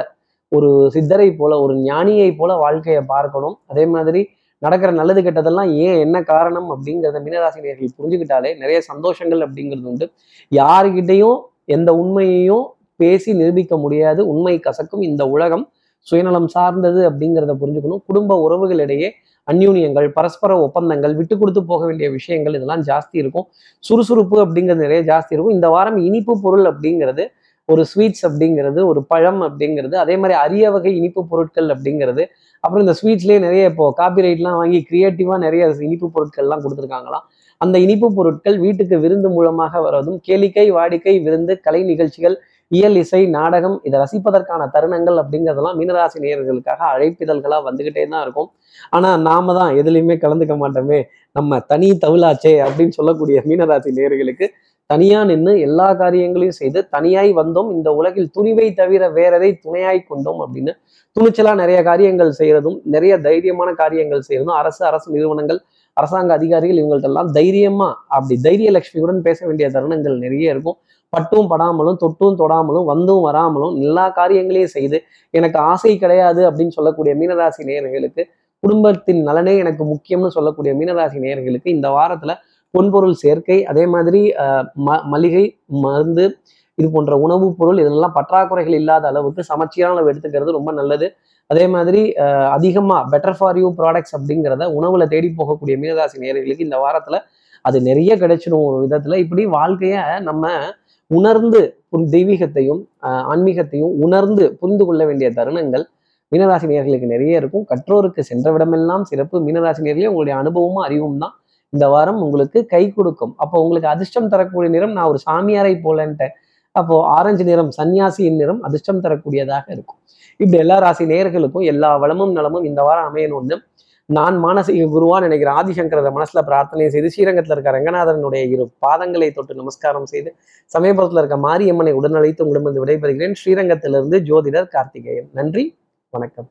ஒரு சித்தரை போல ஒரு ஞானியை போல வாழ்க்கையை பார்க்கணும். அதே மாதிரி நடக்கிற நல்லது கெட்டதெல்லாம் ஏன் என்ன காரணம் அப்படிங்கிறத மீனராசி நேர்கள் புரிஞ்சுக்கிட்டாலே நிறைய சந்தோஷங்கள் அப்படிங்கிறது உண்டு. யாருக்கிட்டையும் எந்த உண்மையையும் பேசி நிரூபிக்க முடியாது. உண்மை கசக்கும் இந்த உலகம் சுயநலம் சார்ந்தது அப்படிங்கிறத புரிஞ்சுக்கணும். குடும்ப உறவுகளிடையே அந்யூனியங்கள் பரஸ்பர ஒப்பந்தங்கள் விட்டு கொடுத்து போக வேண்டிய விஷயங்கள் இதெல்லாம் ஜாஸ்தி இருக்கும். சுறுசுறுப்பு அப்படிங்கிறது நிறைய ஜாஸ்தி இருக்கும். இந்த வாரம் இனிப்பு பொருள் அப்படிங்கிறது ஒரு ஸ்வீட்ஸ் அப்படிங்கிறது ஒரு பழம் அப்படிங்கிறது அதே மாதிரி அரிய வகை இனிப்பு பொருட்கள் அப்படிங்கிறது அப்புறம் இந்த ஸ்வீட்ஸ்லேயே நிறைய இப்போ காப்பிரைட்லாம் வாங்கி கிரியேட்டிவாக நிறைய இனிப்பு பொருட்கள்லாம் கொடுத்துருக்காங்களாம். அந்த இனிப்பு பொருட்கள் வீட்டுக்கு விருந்து மூலமாக வர்றதும் கேளிக்கை வாடிக்கை விருந்து கலை நிகழ்ச்சிகள் இயல் இசை நாடகம் இதை ரசிப்பதற்கான தருணங்கள் அப்படிங்கிறதெல்லாம் மீனராசி நேயர்களுக்காக அழைப்பிதழ்களாக வந்துக்கிட்டே தான் இருக்கும். ஆனால் நாம தான் எதுலேயுமே கலந்துக்க மாட்டோமே. நம்ம தனி தவிழாச்சே அப்படின்னு சொல்லக்கூடிய மீனராசி நேயர்களுக்கு தனியா நின்று எல்லா காரியங்களையும் செய்து தனியாய் வந்தோம். இந்த உலகில் துணிவை தவிர வேறதை துணையாய் கொண்டோம் அப்படின்னு துணிச்சலா நிறைய காரியங்கள் செய்யறதும் நிறைய தைரியமான காரியங்கள் செய்யறதும் அரசு அரசு நிறுவனங்கள் அரசாங்க அதிகாரிகள் இவங்கள்ட்ட எல்லாம் தைரியமா அப்படி தைரிய லட்சுமியுடன் பேச வேண்டிய தருணங்கள் நிறைய இருக்கும். பட்டும் படாமலும் தொட்டும் தொடாமலும் வந்தும் வராமலும் எல்லா காரியங்களையும் செய்து எனக்கு ஆசை கிடையாது அப்படின்னு சொல்லக்கூடிய மீனராசி நேயர்களுக்கு குடும்பத்தின் நலனே எனக்கு முக்கியம்னு சொல்லக்கூடிய மீனராசி நேயர்களுக்கு இந்த வாரத்துல பொன்பொருள் சேர்க்கை அதே மாதிரி ம மளிகை மருந்து இது போன்ற உணவுப் பொருள் இதெல்லாம் பற்றாக்குறைகள் இல்லாத அளவுக்கு சமச்சீரான அளவு எடுத்துக்கிறது ரொம்ப நல்லது. அதே மாதிரி அதிகமாக அதிகமா பெட்டர் ஃபார் யூ ப்ராடக்ட்ஸ் அப்படிங்கிறத உணவுல தேடி போகக்கூடிய மீனராசி நேயர்களுக்கு இந்த வாரத்துல அது நிறைய கிடைச்சிடும் ஒரு விதத்துல. இப்படி வாழ்க்கையை நம்ம உணர்ந்து தெய்வீகத்தையும் ஆஹ் ஆன்மீகத்தையும் உணர்ந்து புரிந்து கொள்ள வேண்டிய தருணங்கள் மீனராசினியர்களுக்கு நிறைய இருக்கும். கற்றோருக்கு சென்ற விடமெல்லாம் சிறப்பு மீனராசினியர்களே உங்களுடைய அனுபவமும் அறிவும் தான். இந்த வாரம் உங்களுக்கு கை கொடுக்கும். அப்போ உங்களுக்கு அதிர்ஷ்டம் தரக்கூடிய நிறம் நான் ஒரு சாமியாரை போலன்ட்டேன் அப்போ ஆரஞ்சு நிறம் சன்னியாசியின் நிறம் அதிர்ஷ்டம் தரக்கூடியதாக இருக்கும். இப்படி எல்லா ராசி நேயர்களுக்கும் எல்லா வளமும் நலமும் இந்த வாரம் அமையணும்னு நான் மானசீக குருவா நினைக்கிற ஆதிசங்கரரை மனசுல பிரார்த்தனை செய்து ஸ்ரீரங்கத்தில் இருக்க ரங்கநாதனுடைய இரு பாதங்களை தொட்டு நமஸ்காரம் செய்து சமயபுரத்தில் இருக்க மாரியம்மனை உடனழைத்து உங்களிடமிருந்து விடைபெறுகிறேன். ஸ்ரீரங்கத்திலிருந்து ஜோதிடர் கார்த்திகேயன். நன்றி வணக்கம்.